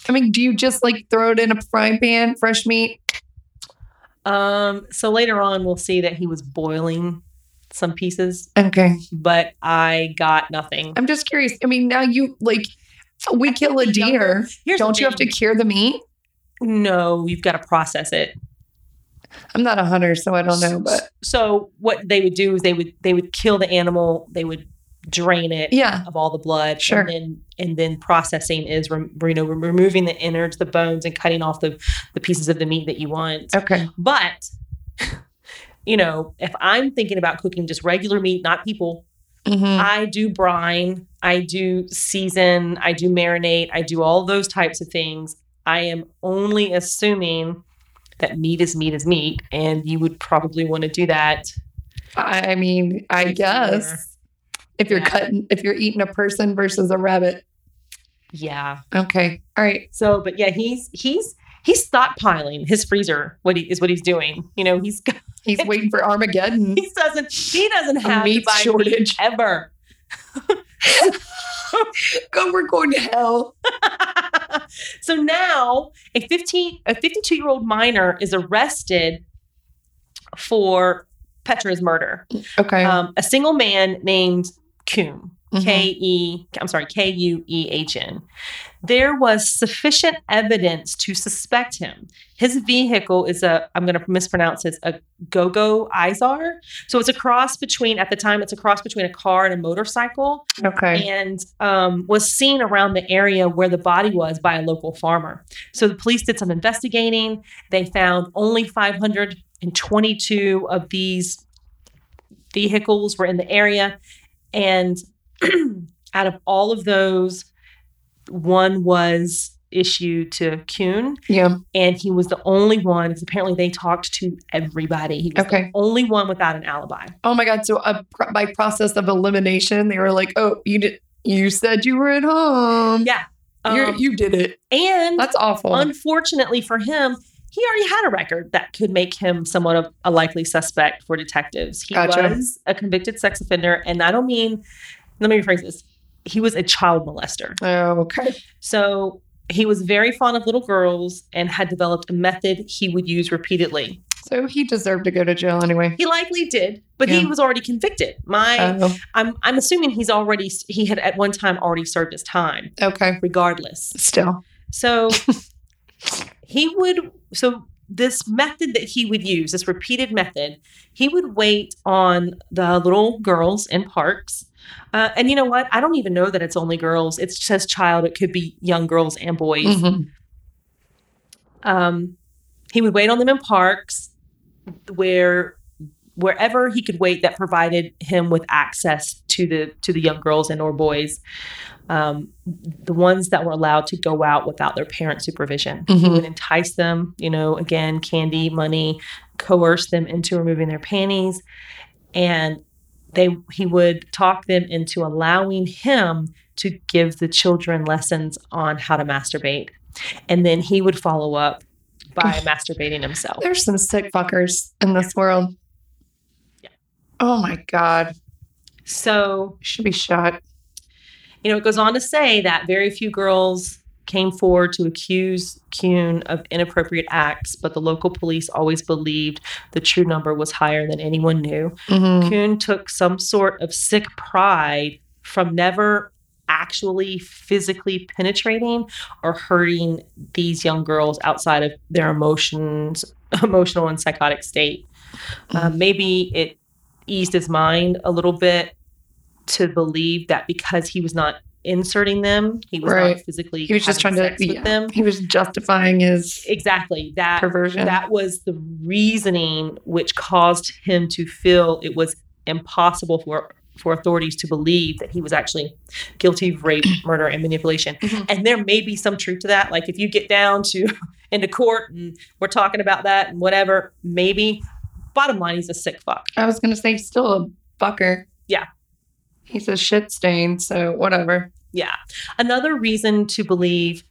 I mean, do you just like throw it in a frying pan, fresh meat? Um, so later on we'll see that he was boiling some pieces, Okay, but I got nothing. I'm just curious. I mean, now you like, we kill a deer. Don't you have to cure the meat? No, you've got to process it. I'm not a hunter, so I don't know, but so what they would do is they would they would kill the animal, they would drain it yeah, of all the blood, Sure. and then and then processing is rem, you know removing the innards, the bones, and cutting off the the pieces of the meat that you want. okay, But you know, if I'm thinking about cooking just regular meat, not people, hmm I do brine, I do season, I do marinate, I do all those types of things. I am only assuming that meat is meat is meat, and you would probably want to do that. I mean, I guess if you're Yeah. cutting, if you're eating a person versus a rabbit. Yeah. Okay, all right. So, but yeah, he's he's he's stockpiling his freezer. What he is what he's doing. You know, he's got, He's waiting for Armageddon. he doesn't he doesn't have to meat buy meat shortage. ever. Go, we're going to hell. so now a 15 a 52 year old minor is arrested for Petra's murder. Okay. Um, a single man named Kuhn, Mhm. K E, I'm sorry, K U E H N. There was sufficient evidence to suspect him. His vehicle is a, I'm going to mispronounce this, a Gogo Izar. So it's a cross between, at the time, it's a cross between a car and a motorcycle okay. and um, was seen around the area where the body was by a local farmer. So the police did some investigating. They found only 522 of these vehicles were in the area. And out of all of those, one was issued to Kuhn, Yeah. and he was the only one because apparently they talked to everybody. He was Okay. the only one without an alibi. Oh my God. So uh, pr- by process of elimination, they were like, "Oh, you did. You said you were at home. Yeah. Um, you did it. and That's awful. unfortunately for him, he already had a record that could make him somewhat of a likely suspect for detectives. He Gotcha. was a convicted sex offender, and I don't mean, let me rephrase this. He was a child molester. oh, okay. So he was very fond of little girls and had developed a method he would use repeatedly. So he deserved to go to jail anyway. He likely did, but he was already convicted. My, Oh, I'm, I'm assuming he's already, he had at one time already served his time, okay. regardless. Still. So he would so this method that he would use, this repeated method, he would wait on the little girls in parks. Uh, and you know what? I don't even know that it's only girls. It says child. It could be young girls and boys. Mhm. Um, he would wait on them in parks where wherever he could wait that provided him with access to the to the young girls and or boys um, the ones that were allowed to go out without their parent supervision he Mhm. would entice them you know again candy money coerce them into removing their panties and they he would talk them into allowing him to give the children lessons on how to masturbate and then he would follow up by masturbating himself There's some sick fuckers in this world. Oh my God. so Should be shot. you know, it goes on to say that very few girls came forward to accuse Kuhn of inappropriate acts, but the local police always believed the true number was higher than anyone knew. Mhm. Kuhn took some sort of sick pride from never actually physically penetrating or hurting these young girls outside of their emotions, emotional and psychotic state. Uh, maybe it eased his mind a little bit to believe that because he was not inserting them, he was Right. not physically. He was just trying to, sex with them. he was justifying his Exactly that perversion. that was the reasoning which caused him to feel it was impossible for for authorities to believe that he was actually guilty of rape, murder, and manipulation. Mhm. And there may be some truth to that. Like if you get down to into court and we're talking about that and whatever, maybe. Bottom line, he's a sick fuck. I was gonna say still a fucker. Yeah. He's a shit stain, so whatever. Yeah. Another reason to believe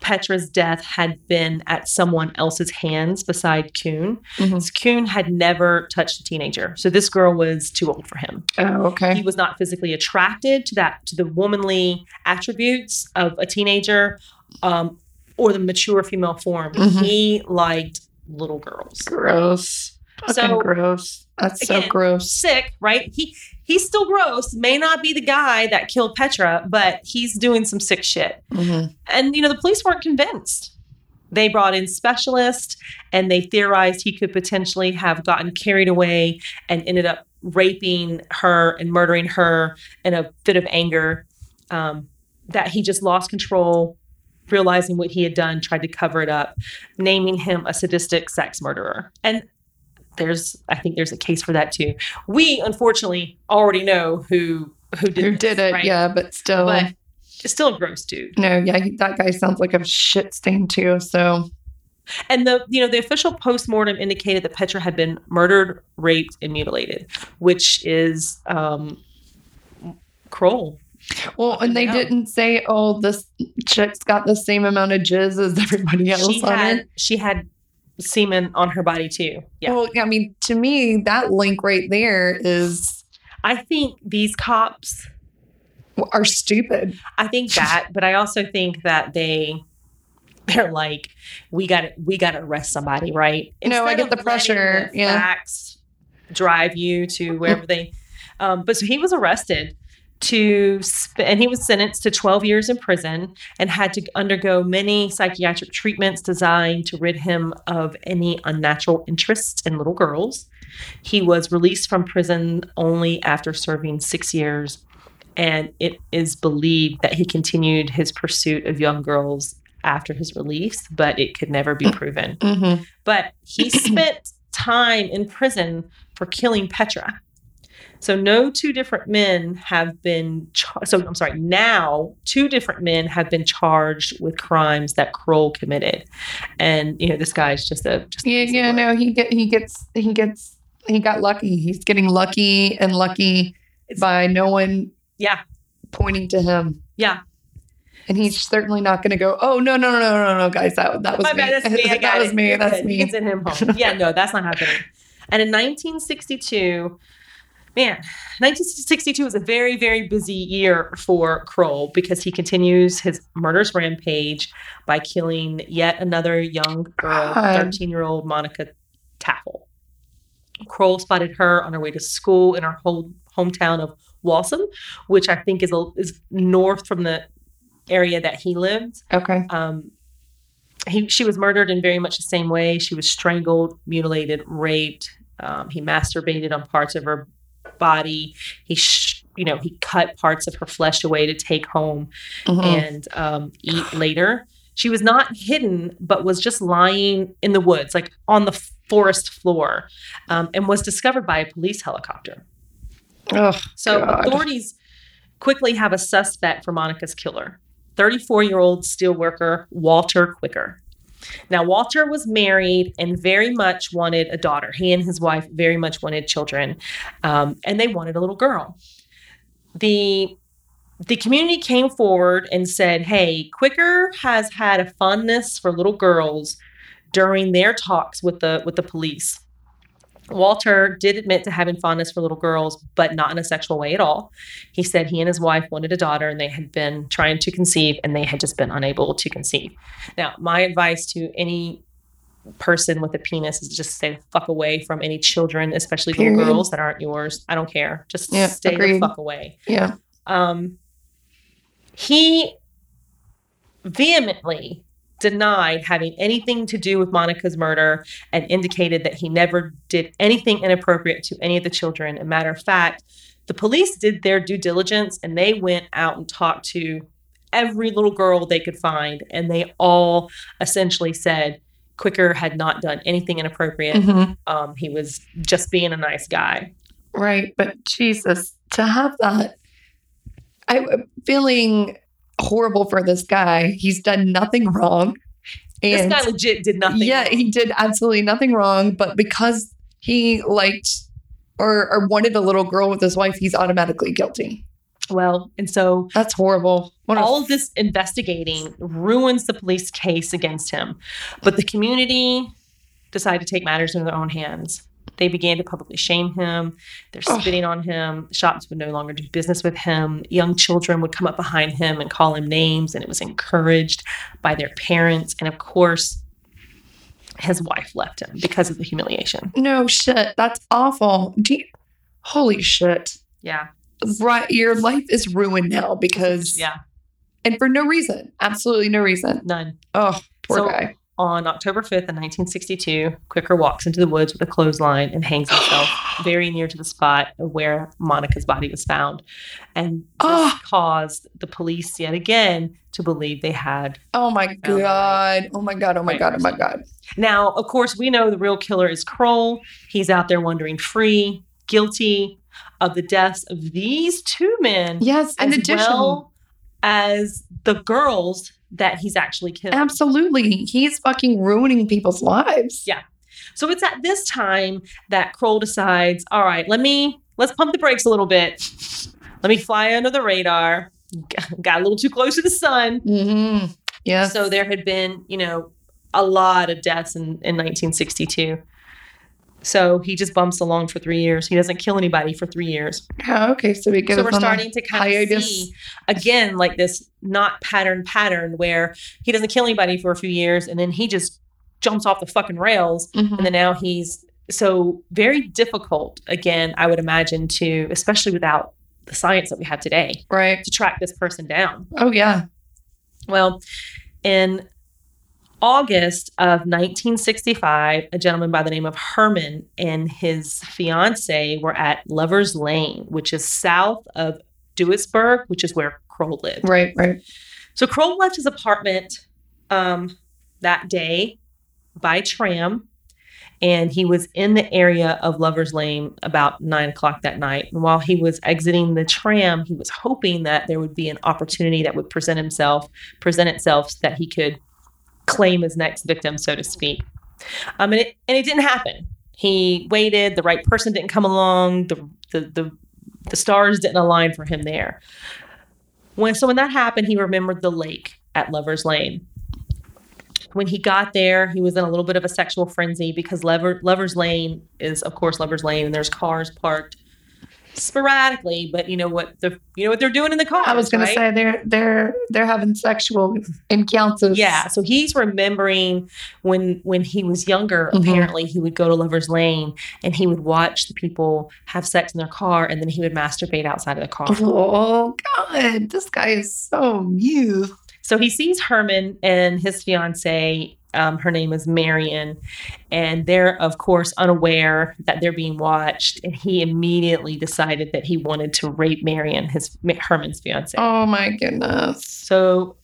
Petra's death had been at someone else's hands beside Kuhn Mhm. Kuhn had never touched a teenager. So this girl was too old for him. Oh, okay. He was not physically attracted to that to the womanly attributes of a teenager um, or the mature female form. Mhm. He liked little girls. Gross. Fucking So, gross. That's so gross. Sick, right? He he's still gross. May not be the guy that killed Petra, but he's doing some sick shit. Mhm. And you know, the police weren't convinced. They brought in specialists and they theorized he could potentially have gotten carried away and ended up raping her and murdering her in a fit of anger. Um, that he just lost control, realizing what he had done, tried to cover it up, naming him a sadistic sex murderer. And there's, I think there's a case for that too. We unfortunately already know who who did Who this, did it? right? Yeah, but still. but it's still a gross dude. no, yeah, he, that guy sounds like a shit stain too. So And the you know the official postmortem indicated that Petra had been murdered, raped, and mutilated, which is um, Kroll. Well, and they didn't say, "Oh, this chick's got the same amount of jizz as everybody else She on had it." she had semen on her body too. Yeah, Well, I mean, to me, that link right there is I think these cops. are stupid. I think that, but I also think that they they're like, we got to we got to arrest somebody, right? No, I get the pressure, the yeah. facts drive you to wherever they. Um, but so he was arrested to, sp- and he was sentenced to 12 years in prison and had to undergo many psychiatric treatments designed to rid him of any unnatural interest in little girls. He was released from prison only after serving six years and it is believed that he continued his pursuit of young girls after his release, but it could never be proven. Mm-hmm. But he spent time in prison for killing Petra. So no two different men have been char- so I'm sorry, now two different men have been charged with crimes that Kroll committed. And you know, this guy's just a just Yeah, yeah, no, he get he gets he gets he got lucky. He's getting lucky and lucky It's- by no one Yeah. pointing to him. Yeah. And he's certainly not going to go, "Oh no, no, no, no, no, no, guys, that that was My me. bad, that's me. I that was it. me. That's me." can send him home. Yeah, no, that's not happening. And in 1962, man, 1962 was a very, very busy year for Kroll because he continues his murderous rampage by killing yet another young girl, 13 year old Monica Tafel. Kroll spotted her on her way to school in her whole hometown of Walsum, which I think is, a, is north from the area that he lived Okay. um, he, she was murdered in very much the same way. She was strangled, mutilated, raped. Um, he masturbated on parts of her body. He, sh- you know, he cut parts of her flesh away to take home Mhm. and um, eat later. She was not hidden, but was just lying in the woods, like on the forest floor, um, and was discovered by a police helicopter. Ugh, So God. authorities quickly have a suspect for Monica's killer 34 year old steelworker Walter Quicker. Now, Walter was married and very much wanted a daughter. He and his wife very much wanted children, um, and they wanted a little girl. The the community came forward and said, "Hey, Quicker has had a fondness for little girls during their talks with the with the police." Walter did admit to having fondness for little girls, but not in a sexual way at all. He said he and his wife wanted a daughter and they had been trying to conceive and they had just been unable to conceive. Now, my advice to any person with a penis is just stay the fuck away from any children, especially Period. little girls that aren't yours. I don't care. Just Yeah, stay agreed. the fuck away. yeah. Um, he vehemently denied having anything to do with Monica's murder and indicated that he never did anything inappropriate to any of the children. A matter of fact, the police did their due diligence and they went out and talked to every little girl they could find, and they all essentially said Quicker had not done anything inappropriate. Mhm. Um, he was just being a nice guy. Right. But Jesus, to have that, I'm feeling horrible for this guy. He's done nothing wrong. This And guy legit did nothing. yeah, wrong. he did absolutely nothing wrong. But because he liked or, or wanted a little girl with his wife, he's automatically guilty. well, and so That's horrible. What a all of this investigating ruins the police case against him. But the community decided to take matters into their own hands. They began to publicly shame him. They're Ugh. spitting on him. Shops would no longer do business with him. Young children would come up behind him and call him names, and it was encouraged by their parents. And of course, his wife left him because of the humiliation. No shit. That's awful. You- holy shit. Yeah. Right. Your life is ruined now because, Yeah. and for no reason. Absolutely no reason. None. Oh, poor So- guy. On October 5th, of 1962, Quicker walks into the woods with a clothesline and hangs himself very near to the spot where Monica's body was found. And this Ah. caused the police yet again to believe they had. Oh my God. Oh my God. Oh my God. Oh my. God. Now, of course, we know the real killer is Kroll. He's out there wandering free, guilty of the deaths of these two men, Yes. And addition, well as the girls that he's actually killed. absolutely. He's fucking ruining people's lives. Yeah. So it's at this time that Kroll decides, all right, let me let's pump the brakes a little bit. Let me fly under the radar. Got a little too close to the sun. Mm-hmm. Yes. So there had been, you know, a lot of deaths in, in 1962. So he just bumps along for three years. He doesn't kill anybody for three years. Yeah, okay. So we get so we're starting to kind of see again like this not pattern pattern where he doesn't kill anybody for a few years and then he just jumps off the fucking rails Mhm. and then now he's so very difficult again i would imagine to especially without the science that we have today Right. to track this person down Oh yeah. well in august of 1965 a gentleman by the name of herman and his fiance were at lovers lane which is south of duisburg which is where kroll lived Right. Right. so Kroll left his apartment um, that day by tram, and he was in the area of Lover's Lane about nine o'clock that night. And while he was exiting the tram, he was hoping that there would be an opportunity that would present himself, present itself, so that he could claim his next victim, so to speak. Um, and it and it didn't happen. He waited. The right person didn't come along. The the the, the stars didn't align for him there. When so when that happened, he remembered the lake at Lover's Lane. When he got there, he was in a little bit of a sexual frenzy because Lover, Lover's Lane is, of course, Lover's Lane, and there's cars parked sporadically. But you know what the you know what they're doing in the car. I was gonna say they're they're they're having sexual encounters. Yeah, so he's remembering when when he was younger. Mhm. Apparently, he would go to Lover's Lane and he would watch the people have sex in their car, and then he would masturbate outside of the car. Oh God, this guy is so new. So he sees Herman and his fiance. Um, her name is Marion, and they're of course unaware that they're being watched. And he immediately decided that he wanted to rape Marion, his Herman's fiance. Oh my goodness. So,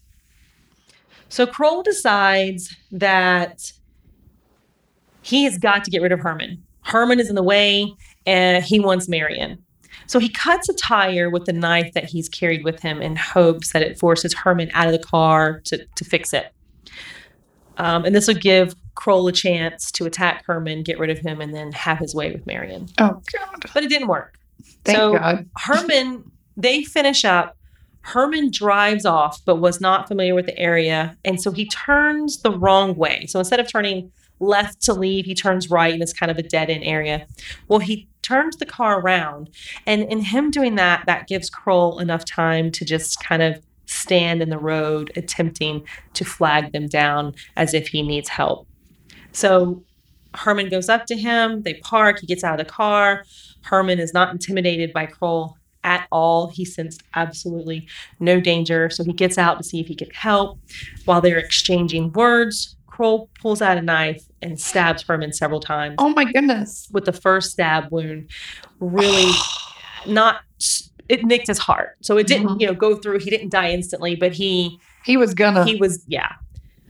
so Kroll decides that he has got to get rid of Herman. Herman is in the way, and he wants Marion. So he cuts a tire with the knife that he's carried with him in hopes that it forces Herman out of the car to, to fix it. Um, and this will give Kroll a chance to attack Herman, get rid of him, and then have his way with Marion. Oh God. But it didn't work. Thank So- God. Herman, they finish up. Herman drives off, but was not familiar with the area. And so he turns the wrong way. So instead of turning left to leave, he turns right and it's kind of a dead end area. Well, he turns the car around. And in him doing that, that gives Kroll enough time to just kind of stand in the road, attempting to flag them down as if he needs help. So Herman goes up to him, they park, he gets out of the car. Herman is not intimidated by Kroll at all. He sensed absolutely no danger. So he gets out to see if he can help. While they're exchanging words, Kroll pulls out a knife and stabs Herman several times. Oh my goodness. With the first stab wound, really not it nicked his heart. So it didn't, Mhm. you know, go through. He didn't die instantly, but he He was gonna. he was yeah.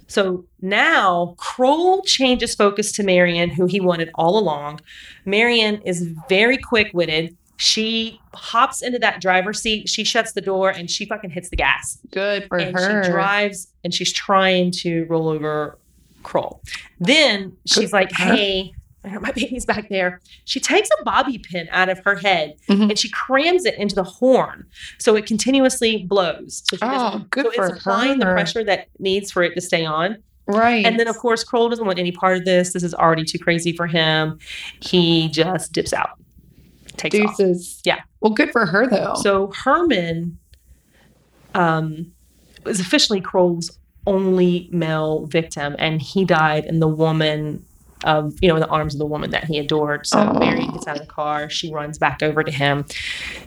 So now Kroll changes focus to Marion, who he wanted all along. Marion is very quick witted. She hops into that driver's seat. She shuts the door and she fucking hits the gas. Good for and her. she drives and she's trying to roll over Kroll. Then she's like, "Hey, my baby's back there." She takes a bobby pin out of her head Mhm. and she crams it into the horn, so it continuously blows. So, she Oh, good so for it's applying the pressure that needs for it to stay on. Right. And then, of course, Kroll doesn't want any part of this. This is already too crazy for him. He just dips out, takes off. deuces. Yeah. Well, good for her though. So Herman um, was officially Kroll's only male victim, and he died in the woman of you know in the arms of the woman that he adored. So Aw. Marion gets out of the car. She runs back over to him.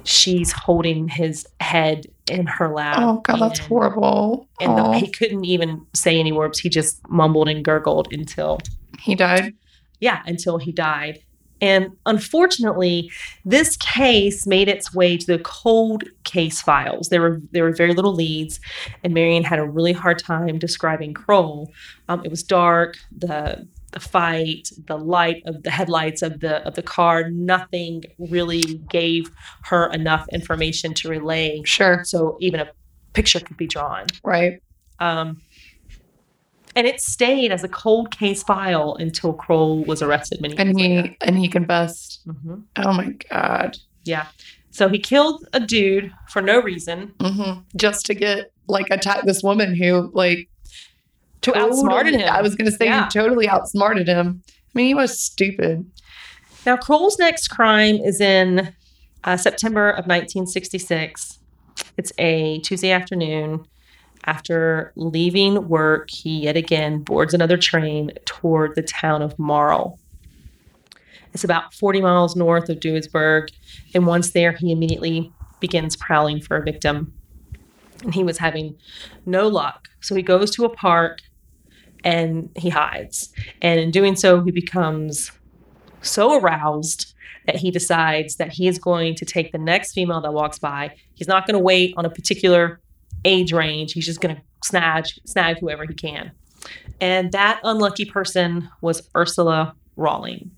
She's holding his head in her lap. oh God, that's horrible. And the, he couldn't even say any words. He just mumbled and gurgled until he died. yeah, until he died. And unfortunately, this case made its way to the cold case files. There were there were very little leads, and Marion had a really hard time describing Kroll. Um, it was dark. The the fight, the light of the headlights of the of the car, nothing really gave her enough information to relay. Sure. So even a picture could be drawn. Right. Um, and it stayed as a cold case file until Kroll was arrested many And years later. he and he confessed. Mhm. Oh my God. Yeah. So he killed a dude for no reason hmm Just to get like attack this woman who like to outsmarted him. I was gonna say Yeah. he totally outsmarted him. I mean, he was stupid. Now, Kroll's next crime is in uh, September of 1966. It's a Tuesday afternoon. After leaving work, he yet again boards another train toward the town of Marl. It's about 40 miles north of Duisburg, and once there, he immediately begins prowling for a victim. And he was having no luck. So he goes to a park and he hides. And in doing so, he becomes so aroused that he decides that he is going to take the next female that walks by. He's not going to wait on a particular age range. He's just going to snag snag whoever he can. And that unlucky person was Ursula Rohling,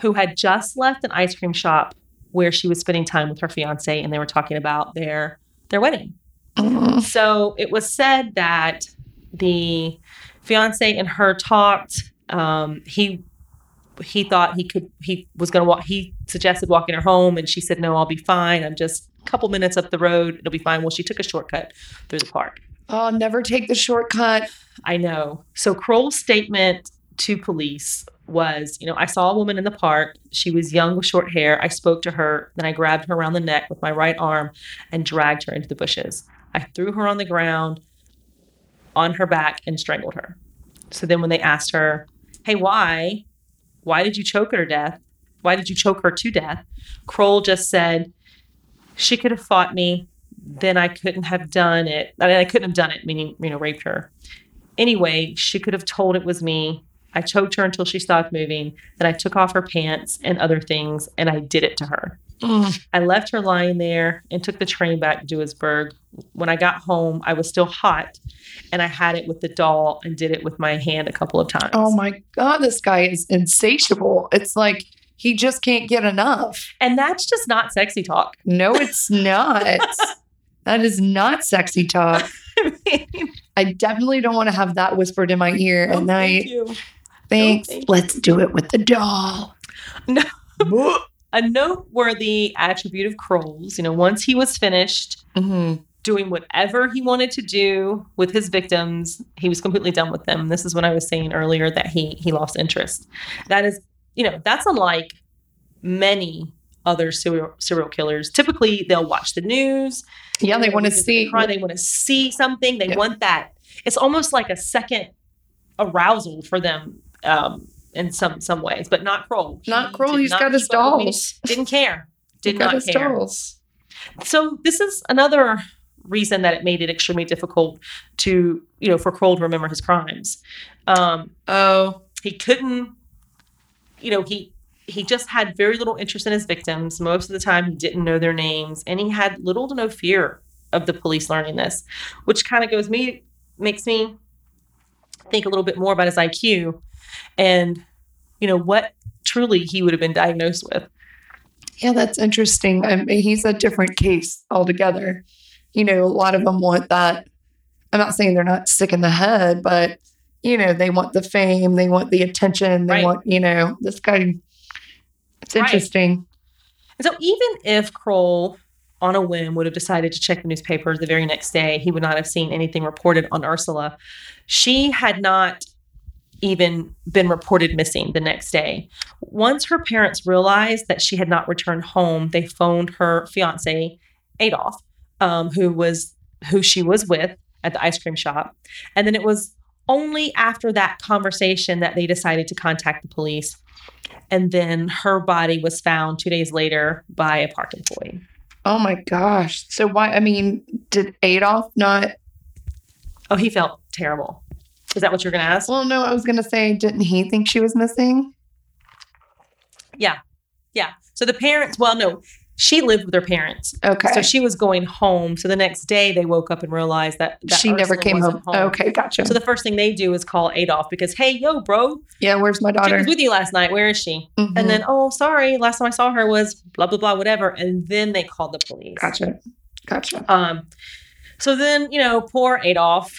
who had just left an ice cream shop where she was spending time with her fiance and they were talking about their their wedding. So it was said that the fiance and her talked. Um, he he thought he could he was going to walk. He suggested walking her home, and she said, "No, I'll be fine. I'm just a couple minutes up the road. It'll be fine." Well, she took a shortcut through the park. Oh, never take the shortcut. I know. So Kroll's statement to police was, you know, I saw a woman in the park. She was young with short hair. I spoke to her, then I grabbed her around the neck with my right arm and dragged her into the bushes. I threw her on the ground on her back and strangled her. So then when they asked her, "Hey, why? Why did you choke her to death? Why did you choke her to death?" Kroll just said, "She could have fought me. Then I couldn't have done it. I, mean, I couldn't have done it, meaning you know, raped her." Anyway, she could have told it was me. I choked her until she stopped moving. Then I took off her pants and other things, and I did it to her. Mm. I left her lying there and took the train back to Duisburg. When I got home, I was still hot, and I had it with the doll and did it with my hand a couple of times. Oh my God, this guy is insatiable. It's like he just can't get enough. And that's just not sexy talk. No, it's not. that is not sexy talk. I definitely don't want to have that whispered in my ear at Oh, night. thank you. Thanks. thank Let's do it with the doll. No. A noteworthy attribute of Kroll's, you know, once he was finished Mhm. doing whatever he wanted to do with his victims, he was completely done with them. This is when I was saying earlier that he he lost interest. That is, you know, that's unlike many other serial serial killers. Typically, they'll watch the news. Yeah, they want to see. crime, They want to see something. They Yeah. want that. It's almost like a second arousal for them. Um, in some some ways, but not Kroll. Not Kroll. He's not got his keep up with me. dolls. Didn't care. Did got not his care. dolls. So this is another reason that it made it extremely difficult to, you know, for Kroll to remember his crimes. Um, Oh, he couldn't, you know, he he just had very little interest in his victims. Most of the time, he didn't know their names, and he had little to no fear of the police learning this, which kind of goes me makes me think a little bit more about his IQ and you know what truly he would have been diagnosed with. yeah, that's interesting. I mean, he's a different case altogether. You know, a lot of them want that. I'm not saying they're not sick in the head, but you know, they want the fame, they want the attention, they Right. want, you know, this guy. It's Right. interesting. And so even if Kroll on a whim would have decided to check the newspapers the very next day, he would not have seen anything reported on Ursula. She had not even been reported missing the next day. Once her parents realized that she had not returned home, they phoned her fiance, Adolf, um, who was who she was with at the ice cream shop. And then it was only after that conversation that they decided to contact the police. And then her body was found two days later by a park employee. Oh my gosh. So why? I mean, did Adolf not? Oh, he felt terrible. Is that what you're going to ask? Well, no, I was going to say, didn't he think she was missing? Yeah. Yeah. So the parents, well, no, she lived with her parents. Okay. So she was going home. So the next day they woke up and realized that, that she never came wasn't home. Okay, gotcha. So the first thing they do is call Adolf because, hey, yo, bro, yeah, where's my daughter? she was with you last night. Where is she? Mhm. And then, oh, sorry, last time I saw her was blah blah blah, whatever. And then they called the police. gotcha. Gotcha. Um, so then, you know, poor Adolf,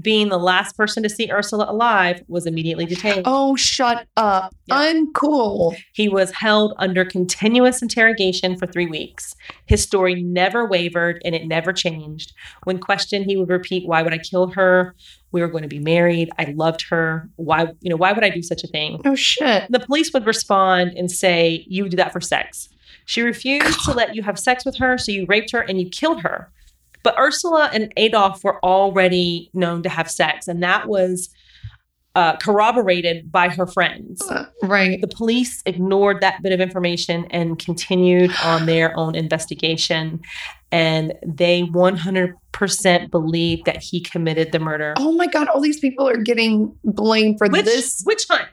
being the last person to see Ursula alive, was immediately detained. Oh, shut up. Yeah. I'm cool. He was held under continuous interrogation for three weeks. His story never wavered and it never changed. When questioned, he would repeat, Why would I kill her? We were going to be married. I loved her. Why, you know, why would I do such a thing? Oh, shit. The police would respond and say, You would do that for sex. She refused to let you have sex with her, so you raped her and you killed her. But Ursula and Adolf were already known to have sex, and that was uh, corroborated by her friends. Uh, right. The police ignored that bit of information and continued on their own investigation. And they 100% believe that he committed the murder. Oh my God. All these people are getting blamed for Witch, this. witch hunt.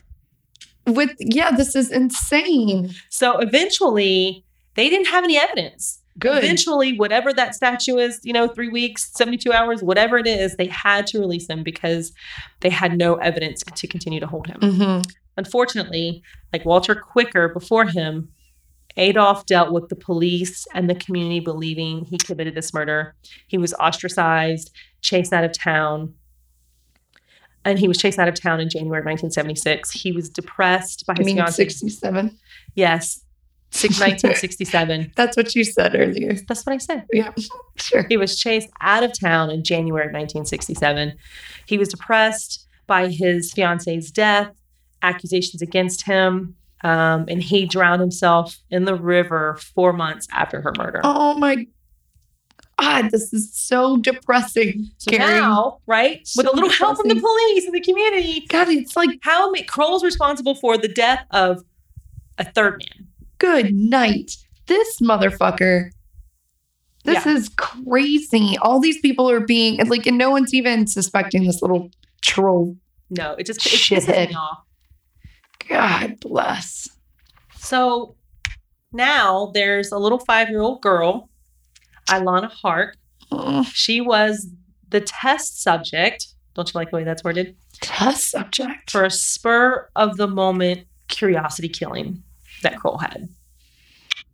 With, yeah, this is insane. So eventually, they didn't have any evidence. Good. Eventually, whatever that statue is, you know, three weeks, 72 hours, whatever it is, they had to release him because they had no evidence to continue to hold him. hmm Unfortunately, like Walter Quicker before him, Adolf dealt with the police and the community believing he committed this murder. He was ostracized, chased out of town. And he was chased out of town in January of 1976. He was depressed by I his mean, fiancée. 67. Yes, 1967. That's what you said earlier. That's what I said. Yeah, sure. He was chased out of town in January of 1967. He was depressed by his fiance's death, accusations against him, um, and he drowned himself in the river four months after her murder. Oh my God, this is so depressing. so Gary. now, right, with a So little help from the police and the community, God, it's like, how Kroll's responsible for the death of a third man. Good night. This motherfucker. This Yeah. is crazy. All these people are being like, and no one's even suspecting this little troll. No, it just it pisses me off. God bless. So now there's a little five year old girl, Ilana Hark. Oh, She was the test subject. Don't you like the way that's worded? test subject. For a spur of the moment curiosity killing that Kroll had.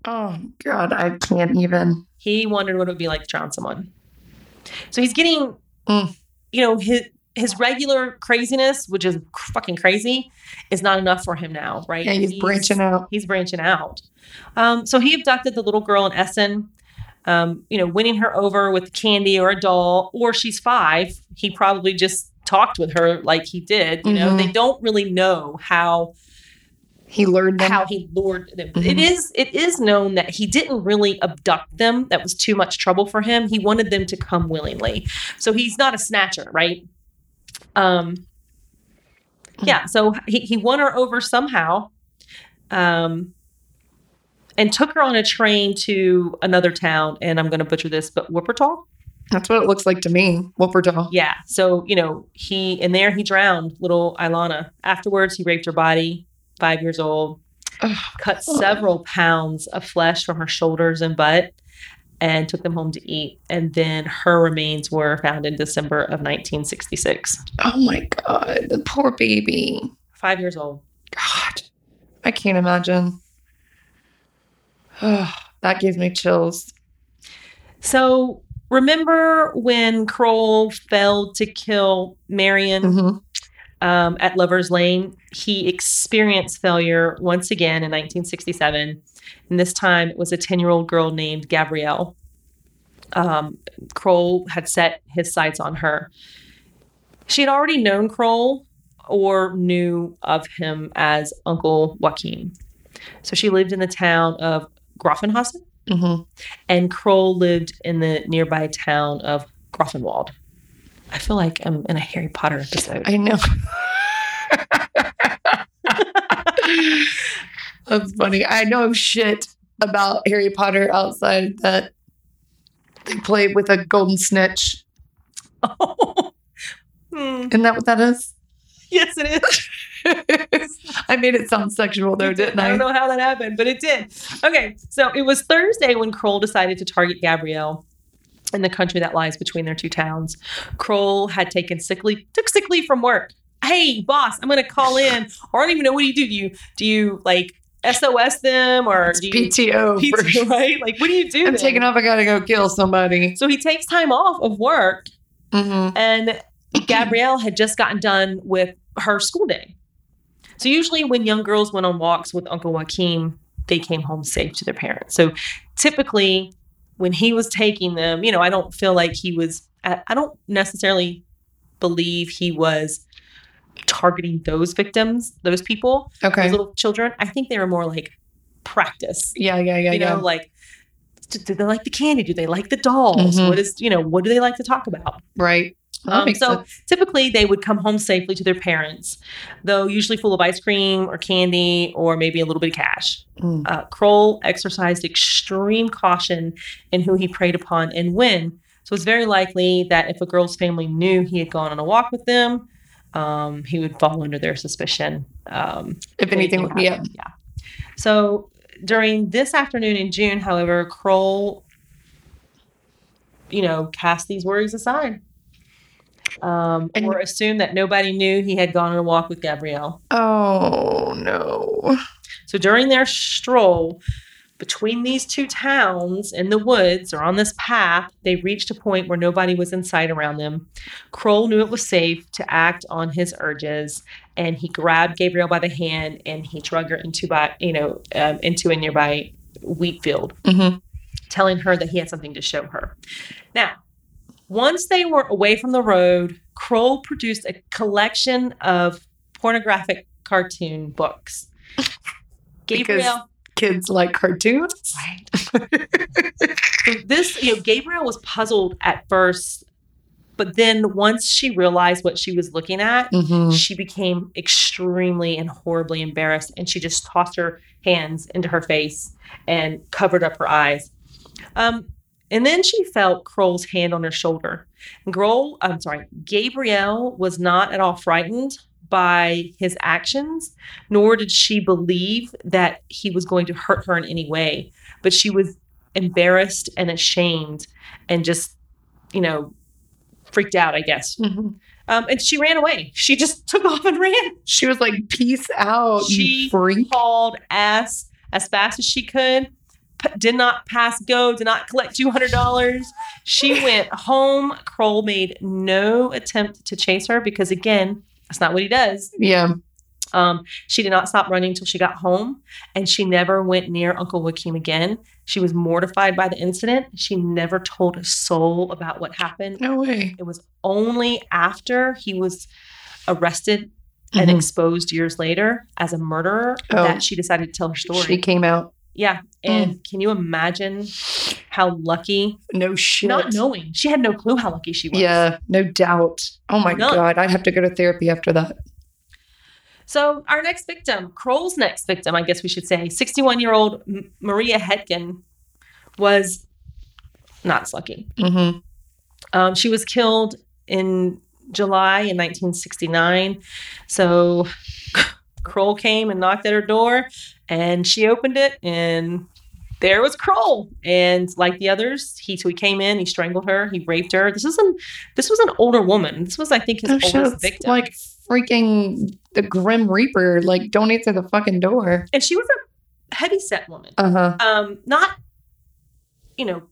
Oh God, I can't even. He wondered what it would be like to drown someone. So he's getting, Mm. you know, his his regular craziness, which is fucking crazy, is not enough for him now, right? Yeah, he's, branching out. he's branching out. Um, so he abducted the little girl in Essen, um, you know, winning her over with candy or a doll, or she's five. He probably just talked with her like he did. You know, Mhm. they don't really know how He lured them. how he lured them. Mhm. It is it is known that he didn't really abduct them. That was too much trouble for him. He wanted them to come willingly. So he's not a snatcher, right? Um yeah, so he, he won her over somehow. Um and took her on a train to another town. And I'm going to butcher this, but Wuppertal. That's what it looks like to me. Wuppertal. Yeah. So, you know, he, in there, he drowned little Ilana. Afterwards, he raped her body, five years old, Ugh. cut several pounds of flesh from her shoulders and butt, and took them home to eat. And then her remains were found in December of 1966. Oh my God. The poor baby. Five years old. God. I can't imagine. Ugh, that gives me chills. So, remember when Kroll failed to kill Marion Mhm. Um, at Lover's Lane? He experienced failure once again in 1967. And this time it was a 10 year old girl named Gabrielle. Um, Kroll had set his sights on her. She had already known Kroll or knew of him as Uncle Joachim. So she lived in the town of Grafenhausen Mhm. and Kroll lived in the nearby town of Grafenwald. I feel like I'm in a Harry Potter episode. I know. That's funny. I know shit about Harry Potter outside that they play with a golden snitch. Hmm, Isn't that what that is? yes, it is. I made it sound sexual though, didn't I I? don't know how that happened, but it did. Okay, so it was Thursday when Kroll decided to target Gabrielle in the country that lies between their two towns. Kroll had taken sick leave, took sick leave from work. Hey, boss, I'm going to call in. Or I don't even know what do you do. Do you do you like SOS them or you PTO. for PTO, right? Like, what do you do? I'm then? taking off. I gotta go kill somebody. So he takes time off of work, hmm and Gabrielle had just gotten done with her school day. So usually, when young girls went on walks with Uncle Joachim, they came home safe to their parents. So typically, when he was taking them, you know, I don't feel like he was. I I don't necessarily believe he was targeting those victims, those people, Okay. those little children. I think they were more like practice Yeah, yeah, yeah, you yeah. know like do, they like the candy do they like the dolls Mhm. what is you know what do they like to talk about right. Um, so sense. typically they would come home safely to their parents though usually full of ice cream or candy or maybe a little bit of cash Mm. uh, kroll exercised extreme caution in who he preyed upon and when so it's very likely that if a girl's family knew he had gone on a walk with them um, he would fall under their suspicion um, If anything, yeah. happened. yeah. So during this afternoon in June, however, Kroll, you know, cast these worries aside. Um, And- or assume that nobody knew he had gone on a walk with Gabrielle. Oh no. So during their stroll between these two towns in the woods or on this path, they reached a point where nobody was in sight around them. Kroll knew it was safe to act on his urges, and he grabbed Gabrielle by the hand and he drug her into by you know um, into a nearby wheat field, hmm telling her that he had something to show her. Now, once they were away from the road, Kroll produced a collection of pornographic cartoon books. Because- Kids like cartoons. right? So this, you know, Gabrielle was puzzled at first, but then once she realized what she was looking at, hmm she became extremely and horribly embarrassed and she just tossed her hands into her face and covered up her eyes. Um, and then she felt Kroll's hand on her shoulder. And Kroll, I'm sorry, Gabrielle was not at all frightened by his actions, nor did she believe that he was going to hurt her in any way. But she was embarrassed and ashamed and just, you know, freaked out, I guess. hmm Um, and she ran away. She just took off and ran. She was like, "Peace out, She freak." Hauled ass as fast as she could. P- did not pass go. Did not collect two hundred dollars. She went home. Kroll made no attempt to chase her because again, that's not what he does. Yeah. Um, she did not stop running until she got home, and she never went near Uncle Joachim again. She was mortified by the incident. She never told a soul about what happened. No way. It was only after he was arrested and Mhm. exposed years later as a murderer Oh. that she decided to tell her story. She came out. Yeah. And can you imagine how lucky, No shit. not knowing, she had no clue how lucky she was. Yeah, no doubt. Oh my None. god, I'd have to go to therapy after that. So our next victim, Kroll's next victim, I guess we should say, 61 year old Maria Hettgen, was not lucky. Mm-hmm. Um, she was killed in July in 1969. So Kroll came and knocked at her door, and she opened it, and there was Kroll. And like the others, he so he came in, he strangled her, he raped her. This was an this was an older woman. This was, I think, his Oh, oldest it's victim. like freaking the Grim Reaper. Like, don't answer the fucking door. and she was a heavy set woman. Uh huh. um not you know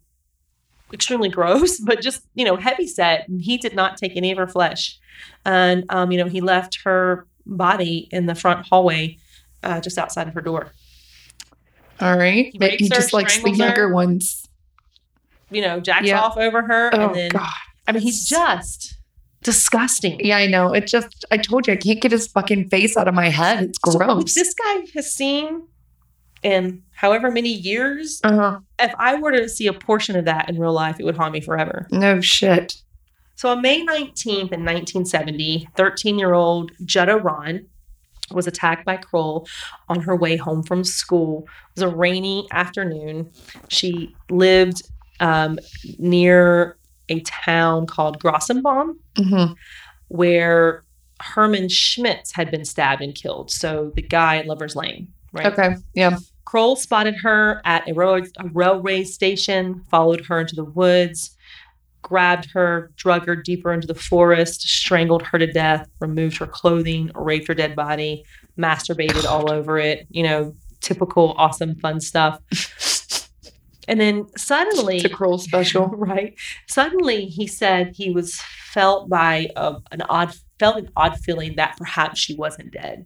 extremely gross but just you know heavy set and he did not take any of her flesh and um you know he left her body in the front hallway uh, just outside of her door All right. He her, just likes the strangles her. younger ones. you know jacks Yeah. off over her Oh and then god. i mean he's just disgusting Yeah, I know. It just. I told you I can't get his fucking face out of my head. It's gross. which this guy has seen in however many years uh huh. if i were to see a portion of that in real life it would haunt me forever No shit. So on May 19th in 1970, 13 year old Jutta Rahn was attacked by Kroll on her way home from school. It was a rainy afternoon. She lived um, near a town called Grossenbaum, hmm where Herman Schmitz had been stabbed and killed. So the guy at Lover's Lane, right? Okay. Yeah. Kroll spotted her at a, road, a railway station, followed her into the woods, grabbed her, drug her deeper into the forest, strangled her to death, removed her clothing, raped her dead body, masturbated all over it. You know, typical awesome fun stuff. And then suddenly, It's a cruel special. right? Suddenly, he said he was felt by a, an odd felt an odd feeling that perhaps she wasn't dead.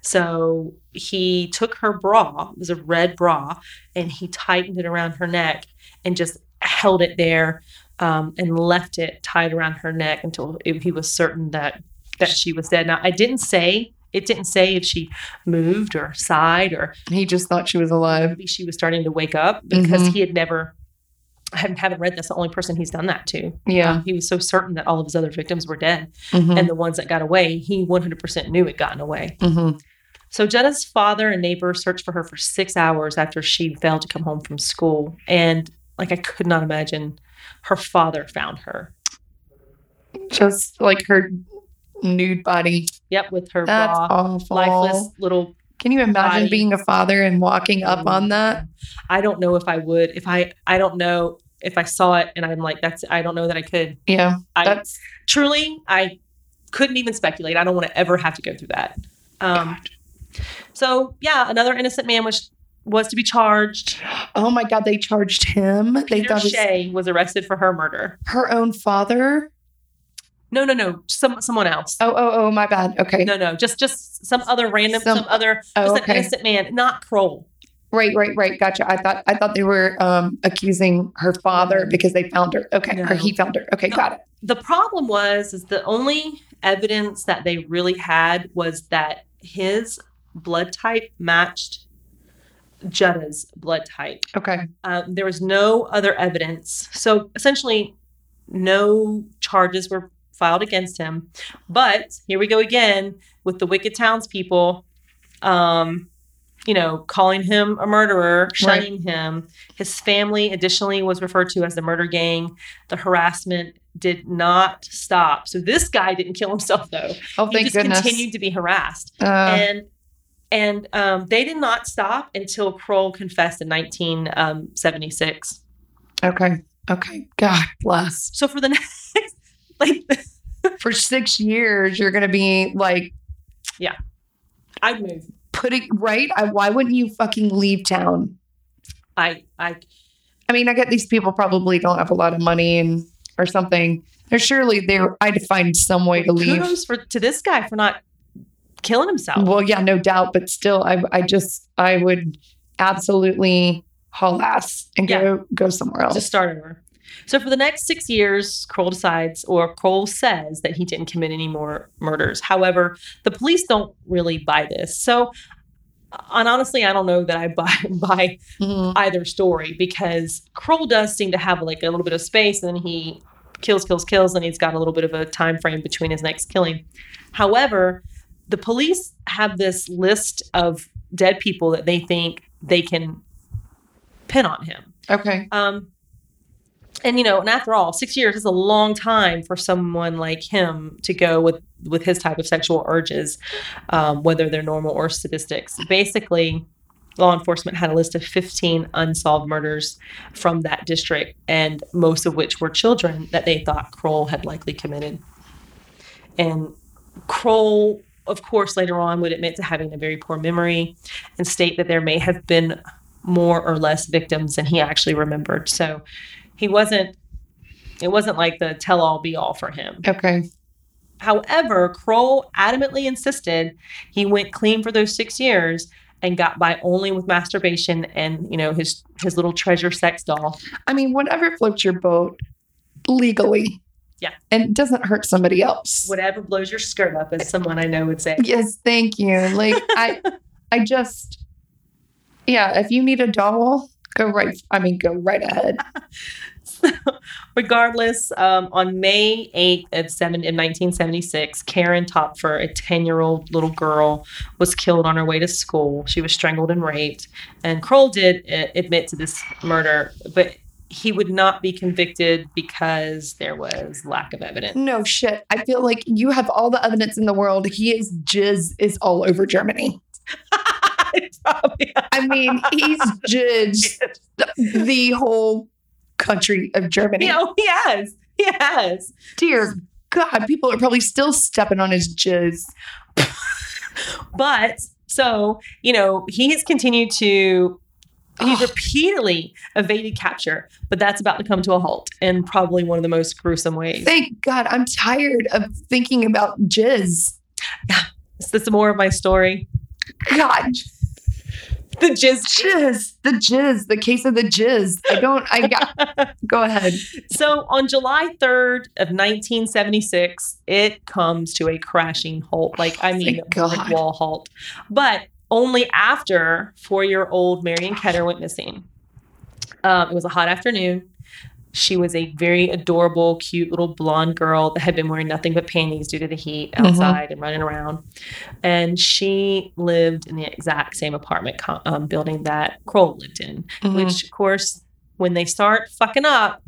So he took her bra, it was a red bra, and he tightened it around her neck and just held it there um, and left it tied around her neck until he was certain that that she was dead. Now I didn't say it didn't say if she moved or sighed or He just thought she was alive. maybe she was starting to wake up because Mhm. he had never I haven't, haven't read this the only person he's done that to Yeah. Um, he was so certain that all of his other victims were dead Mhm. and the ones that got away he 100% knew had gotten away Mhm. so Jenna's father and neighbor searched for her for six hours after she failed to come home from school and like i could not imagine her father found her Just like her nude body. yep with her That's raw awful. lifeless little Can you imagine body. being a father and walking up on that? i don't know if i would if i i don't know if i saw it and i'm like that's i don't know that i could Yeah. I That's truly I couldn't even speculate. I don't want to ever have to go through that. Um, so yeah, another innocent man was was to be charged. oh my god, they charged him. They Peter thought his, Shea was arrested for her murder. her own father. No, no, no, some someone else. Oh, oh, oh, my bad. Okay. No, no, just just some other random, Some- some, other, Oh, just okay. an innocent man, not Kroll. Right, right, right. Gotcha. I thought I thought they were um accusing her father because they found her. Okay. No. Or he found her. Okay, No. got it. The problem was is the only evidence that they really had was that his blood type matched Jutta's blood type. Okay. Um, there was no other evidence. So essentially, no charges were filed against him. But here we go again with the wicked townspeople, um, you know, calling him a murderer, shunning him. His family, additionally, was referred to as the murder gang. The harassment did not stop. So this guy didn't kill himself, though. Oh, he thank just goodness. continued to be harassed Uh, and and um, they did not stop until Kroll confessed in 1976. okay. Okay. God bless. So for the next, like, For six years, you're gonna be like yeah, I'd move. putting right. I, why wouldn't you fucking leave town? I, I, I mean, I get these people probably don't have a lot of money and or something. There's surely there. I'd find some way to leave. kudos for to this guy for not killing himself. Well, yeah, no doubt, but still, I, I just, I would absolutely haul ass and go, go somewhere else. to start over. So for the next six years, Kroll decides, or Kroll says that he didn't commit any more murders. However, the police don't really buy this. So, and honestly, I don't know that I buy buy Mhm. either story because Kroll does seem to have like a little bit of space, and then he kills, kills, kills, and he's got a little bit of a time frame between his next killing. However, the police have this list of dead people that they think they can pin on him. Okay. Um, and you know, and after all, six years is a long time for someone like him to go with with his type of sexual urges, um, whether they're normal or statistics. Basically, law enforcement had a list of 15 unsolved murders from that district, and most of which were children that they thought Kroll had likely committed. And Kroll, of course, later on would admit to having a very poor memory and state that there may have been more or less victims than he actually remembered. So he wasn't, it wasn't like the tell all be all for him. Okay. However, Kroll adamantly insisted he went clean for those six years and got by only with masturbation and you know his his little treasure sex doll. I mean, whatever floats your boat legally. Yeah. And it doesn't hurt somebody else. Whatever blows your skirt up, as someone I know would say. Yes, thank you. Like I I just yeah, if you need a doll, go right I mean go right ahead. So, regardless, um, on May 8th of, seven, in 1976, Karen Topfer, a 10 year old little girl, was killed on her way to school. She was strangled and raped. And Kroll did uh, admit to this murder, but he would not be convicted because there was lack of evidence. No shit. I feel like you have all the evidence in the world. He is jizz is all over Germany. I mean, he's jizz the, the whole country of Germany. Oh, you know, he has. He has. Dear God, people are probably still stepping on his jizz. But so, you know, he has continued to he's Ugh. repeatedly evaded capture, but that's about to come to a halt in probably one of the most gruesome ways. Thank God. I'm tired of thinking about jizz. Is this more of my story? God, The jizz. jizz, the jizz, the case of the jizz. I don't, I got, go ahead. So on July 3rd of 1976, it comes to a crashing halt. Like, I oh, mean, Thank a brick wall halt. But only after four year old Marion Ketter went missing. Um, it was a hot afternoon. She was a very adorable, cute little blonde girl that had been wearing nothing but panties due to the heat Mhm. outside and running around. And she lived in the exact same apartment co- um, building that Kroll lived in Mhm. which of course when they start fucking up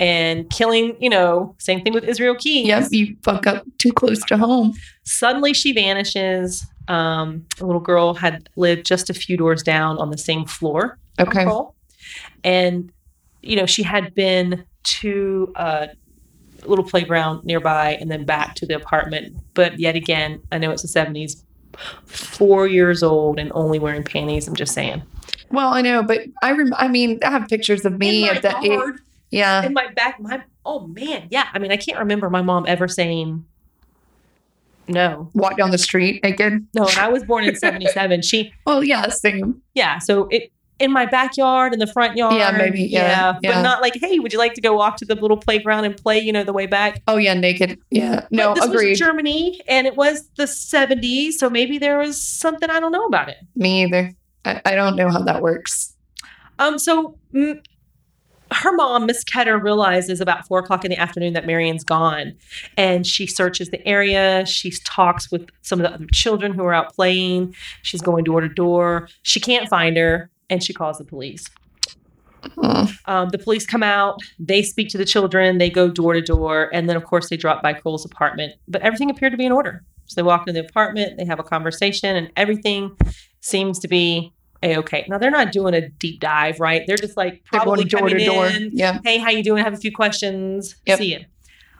and killing you know same thing with Israel Keyes yep, you fuck up too close to home. suddenly she vanishes um, a little girl had lived just a few doors down on the same floor Okay. And you know she had been to a little playground nearby and then back to the apartment but yet again i know it's the 70s four years old and only wearing panties i'm just saying Well, I know, but I rem- I mean, I have pictures of me at that age. Yeah. in my back my oh man yeah i mean i can't remember my mom ever saying no Walk down the street naked. no and i was born in 77 she Oh yeah, same. yeah so it in my backyard in the front yard Yeah, maybe, yeah, but yeah. not like hey would you like to go walk to the little playground and play you know the way back Oh, yeah, naked. Yeah. No, But this agreed. was germany and it was the 70s so maybe there was something i don't know about it Me either. I, I don't know how that works. Um, so mm, her mom, Miss Ketter, realizes about four o'clock in the afternoon that Marion's gone, and she searches the area. She talks with some of the other children who are out playing. She's going door to door. She can't find her, and she calls the police. Oh, Um, the police come out. They speak to the children. They go door to door, and then of course they drop by Cole's apartment. But everything appeared to be in order. So they walk into the apartment. They have a conversation, and everything seems to be a okay. Now they're not doing a deep dive, right? They're just like they're probably going door to door. in, Yeah. Hey, how you doing? I Have a few questions. Yep. See you.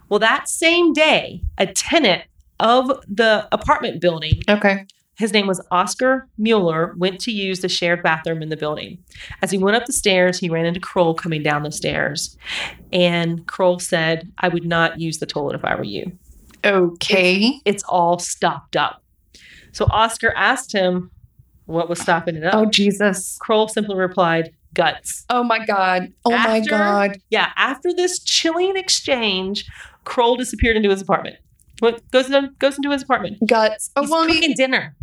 Well, that same day, a tenant of the apartment building Okay. his name was Oscar Mueller, went to use the shared bathroom in the building. As he went up the stairs, he ran into Kroll coming down the stairs. And Kroll said, I would not use the toilet if I were you. Okay. It's all stopped up. So Oscar asked him what was stopping it up. Oh, Jesus. Kroll simply replied, guts. Oh, my God. Oh, my God. Yeah, after this chilling exchange, Kroll disappeared into his apartment. What goes in, goes into his apartment? Guts. Oh, He's well, cooking he- dinner.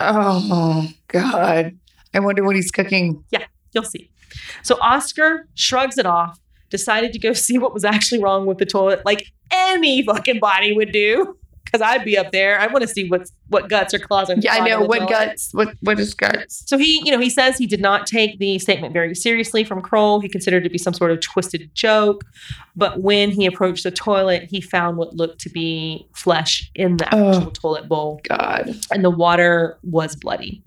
oh, God. I wonder what he's cooking. Yeah, you'll see. So Oscar shrugs it off, decided to go see what was actually wrong with the toilet, like any fucking body would do. Because I'd be up there. I want to see what's what guts or claws. are Yeah, I know what guts. What what is guts? So he, you know, he says he did not take the statement very seriously from Kroll. He considered it to be some sort of twisted joke. But when he approached the toilet, he found what looked to be flesh in the Oh. actual toilet bowl, God. and the water was bloody.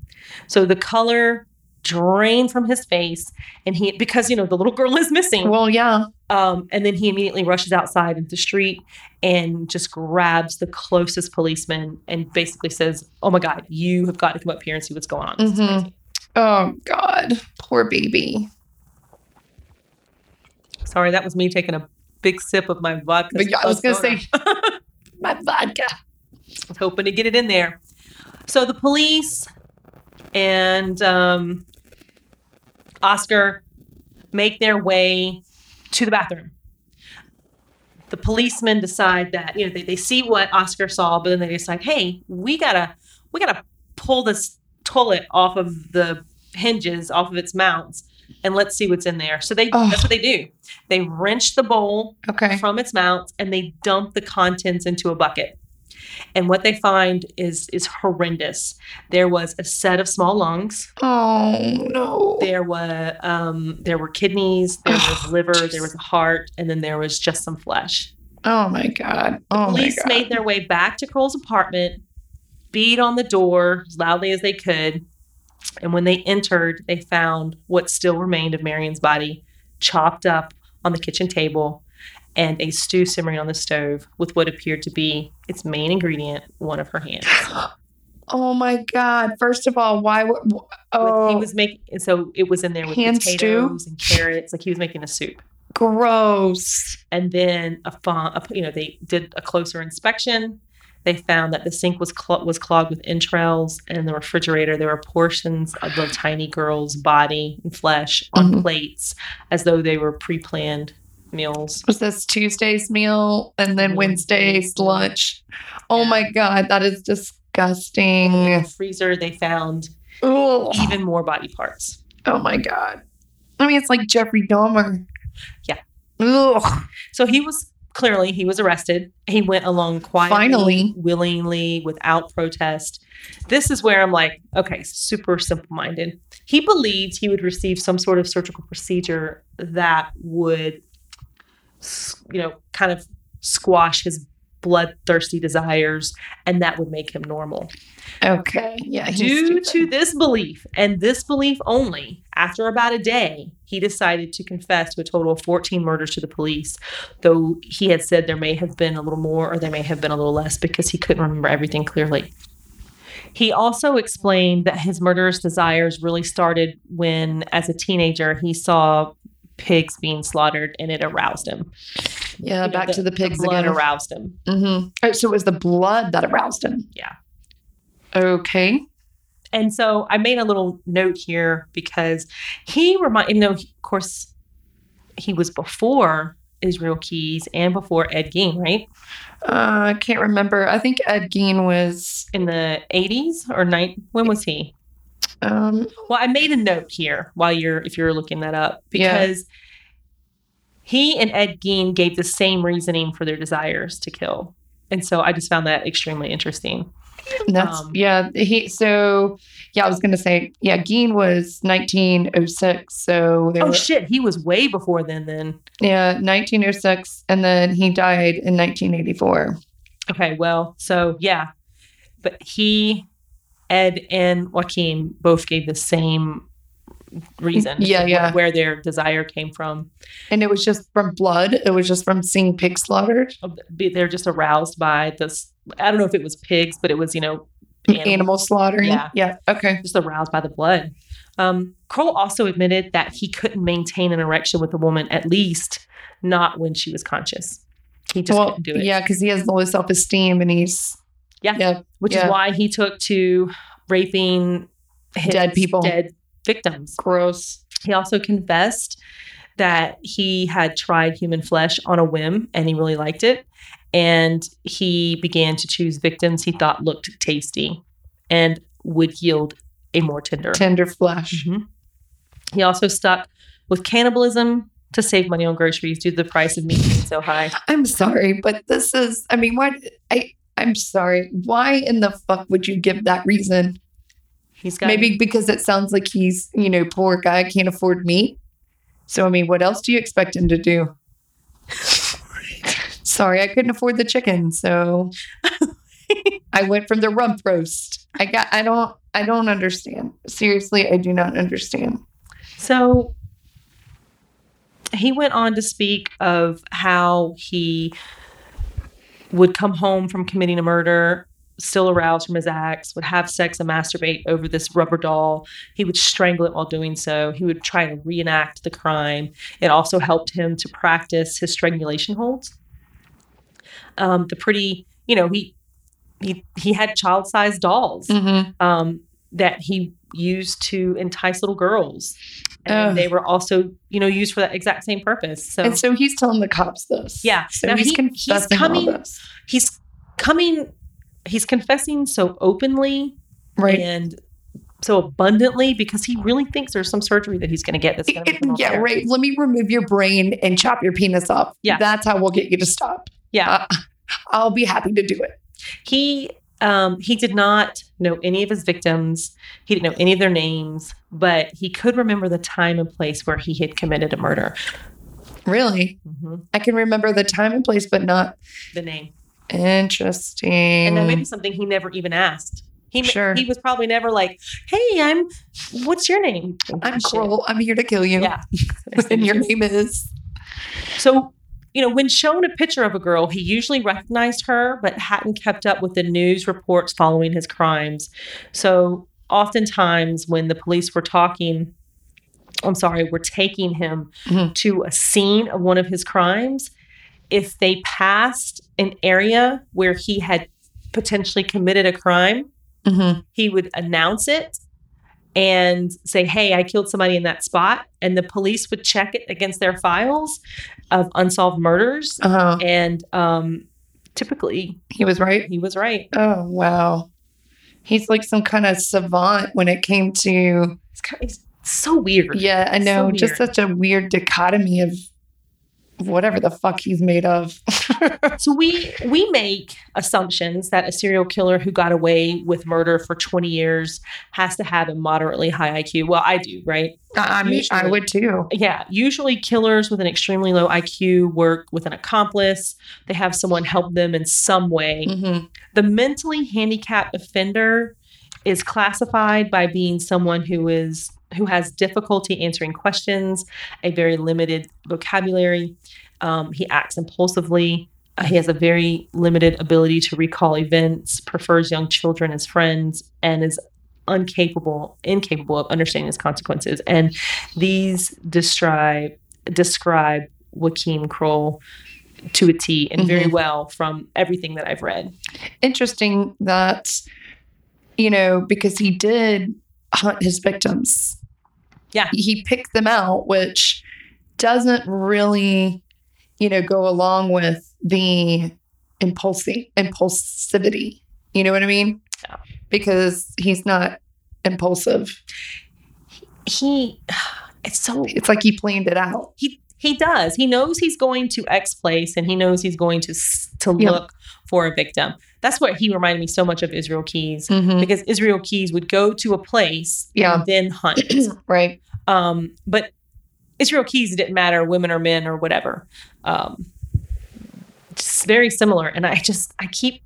So the color drained from his face, and he because you know the little girl is missing. Well, yeah. Um, and then he immediately rushes outside into the street and just grabs the closest policeman and basically says, "Oh my God, you have got to come up here and see what's going on." Mhm. crazy." Oh God. Poor baby. Sorry, that was me taking a big sip of my vodka. But yeah, I was gonna say my vodka. I was hoping to get it in there. So the police and um, Oscar make their way to the bathroom. The policemen decide that you know they, they see what Oscar saw, but then they decide, hey, we gotta we gotta pull this toilet off of the hinges, off of its mounts, and let's see what's in there. So they Oh. that's what they do. They wrench the bowl Okay. from its mount and they dump the contents into a bucket. And what they find is is horrendous. There was a set of small lungs. Oh no. There were um, there were kidneys. There was Oh, liver. jeez. There was a heart, and then there was just some flesh. Oh my God. Oh my Police God. made their way back to Kroll's apartment, beat on the door as loudly as they could, and when they entered, they found what still remained of Marion's body, chopped up on the kitchen table, and a stew simmering on the stove with what appeared to be its main ingredient, one of her hands. Oh my God. First of all, why would oh He was making, so it was in there with Hand stew? potatoes and carrots, like he was making a soup. gross. and then a, a you know they did a closer inspection they found that the sink was cl- was clogged with entrails and in the refrigerator there were portions of the tiny girl's body and flesh on Mhm. plates as though they were pre-planned meals Was this Tuesday's meal and then Wednesday's Wednesday's lunch? Oh my God. That is in disgusting. the freezer they found Ugh. even more body parts Oh my God. I mean, it's like Jeffrey Dahmer. Yeah. Ugh. so he was clearly he was arrested he went along quietly Finally. willingly without protest this is where i'm like okay super simple minded he believed he would receive some sort of surgical procedure that would you know kind of squash his bloodthirsty desires and that would make him normal Okay. Yeah. Due stupid. to this belief and this belief only, after about a day, he decided to confess to a total of 14 murders to the police, though he had said there may have been a little more or there may have been a little less because he couldn't remember everything clearly. He also explained that his murderous desires really started when, as a teenager, he saw pigs being slaughtered and it aroused him. yeah, You know, back the- to the pigs blood again. aroused him. Mm-hmm. Oh, so it was the blood that aroused him. Yeah. Okay. And so I made a little note here because he remind you know, of course, he was before Israel Keyes and before Ed Gein, right? Uh, I can't remember. I think Ed Gein was. In the 80s or night when was he? Um, Well, I made a note here while you're if you're looking that up Yeah. because he and Ed Gein gave the same reasoning for their desires to kill. And so I just found that extremely interesting. that's Um, yeah. He so yeah. I was gonna say yeah. Gein was 1906. So Oh were, shit, he was way before then then. yeah 1906, and then he died in 1984. Okay, well, so yeah, but he, Ed, and Joaquin both gave the same reason. Yeah, yeah. Where their desire came from. And it was just from blood. It was just from seeing pigs slaughtered. They're just aroused by this. I don't know if it was pigs, but it was you know Animal, animal- slaughtering. Yeah. Yeah. Okay. just aroused by the blood. Um, Kroll also admitted that he couldn't maintain an erection with a woman, at least not when she was conscious. He just well, couldn't do it. yeah, because he has low self esteem and he's Yeah. yeah, which yeah. is why he took to raping his Dead people. dead victims. gross. He also confessed that he had tried human flesh on a whim and he really liked it. And he began to choose victims he thought looked tasty and would yield a more tender. Tender flesh. Mhm. He also stuck with cannibalism to save money on groceries due to the price of meat being so high. I'm sorry, but this is. I mean, what I I'm sorry. Why in the fuck would you give that reason? He's got Maybe because it sounds like he's, you know, poor guy, can't afford meat. So, I mean, what else do you expect him to do? Sorry, I couldn't afford the chicken, so I went from the rump roast. I got. I don't. I don't understand. Seriously, I do not understand. So he went on to speak of how he would come home from committing a murder, still aroused from his acts, would have sex and masturbate over this rubber doll. He would strangle it while doing so. He would try to reenact the crime. It also helped him to practice his strangulation holds. Um, the pretty, you know, he he he had child-sized dolls Mm-hmm. um, that he used to entice little girls. And Ugh. they were also, you know, used for that exact same purpose. So, And so he's telling the cops this. Yeah. So Now he's he- he's coming- he's coming, he's confessing so openly Right. and so abundantly because he really thinks there's some surgery that he's going to get that's going to yeah, right. Let me remove your brain and chop your penis off. Yeah. That's how we'll get you to stop. Yeah. Uh, I'll be happy to do it. He um, he did not know any of his victims. He didn't know any of their names, but he could remember the time and place where he had committed a murder. Really? hmm I can remember the time and place, but not The name. interesting. and that may be something he never even asked. He Sure. he was probably never like, "Hey, I'm. What's your name?" I'm Shit. I'm here to kill you. Yeah. and your name is. So, you know, when shown a picture of a girl, he usually recognized her, but hadn't kept up with the news reports following his crimes. So, oftentimes, when the police were talking, I'm sorry, were taking him Mhm. to a scene of one of his crimes, if they passed an area where he had potentially committed a crime, Mhm. he would announce it and say, Hey, I killed somebody in that spot. And the police would check it against their files of unsolved murders. Uh-huh. And um, typically, He was right. he was right. Oh, wow. He's like some kind of savant when it came to. It's, kind of, it's so weird. Yeah, I So know. just such a weird dichotomy of whatever the fuck he's made of. So we we make assumptions that a serial killer who got away with murder for 20 years has to have a moderately high IQ. Well, I do, right? I mean, I would too. Yeah, usually killers with an extremely low IQ work with an accomplice. They have someone help them in some way. hmm The mentally handicapped offender is classified by being someone who is who has difficulty answering questions, a very limited vocabulary. Um, he acts impulsively. Uh, he has a very limited ability to recall events, prefers young children as friends, and is incapable incapable of understanding his consequences. And these describe describe Joaquin Kroll to a T and very Mhm. well from everything that I've read. Interesting that, you know, because he did hunt his victims. Yeah. He picked them out, which doesn't really, you know, go along with the impulsive impulsivity. You know what I mean? Yeah. Because he's not impulsive. he it's so It's like he planned it out. he he does he knows he's going to x place and he knows he's going to s- to Yeah. look for a victim that's what he reminded me so much of Israel Keyes Mhm. because Israel Keyes would go to a place Yeah. and then hunt Right. um but Israel Keyes didn't matter women or men or whatever um just very similar and i just i keep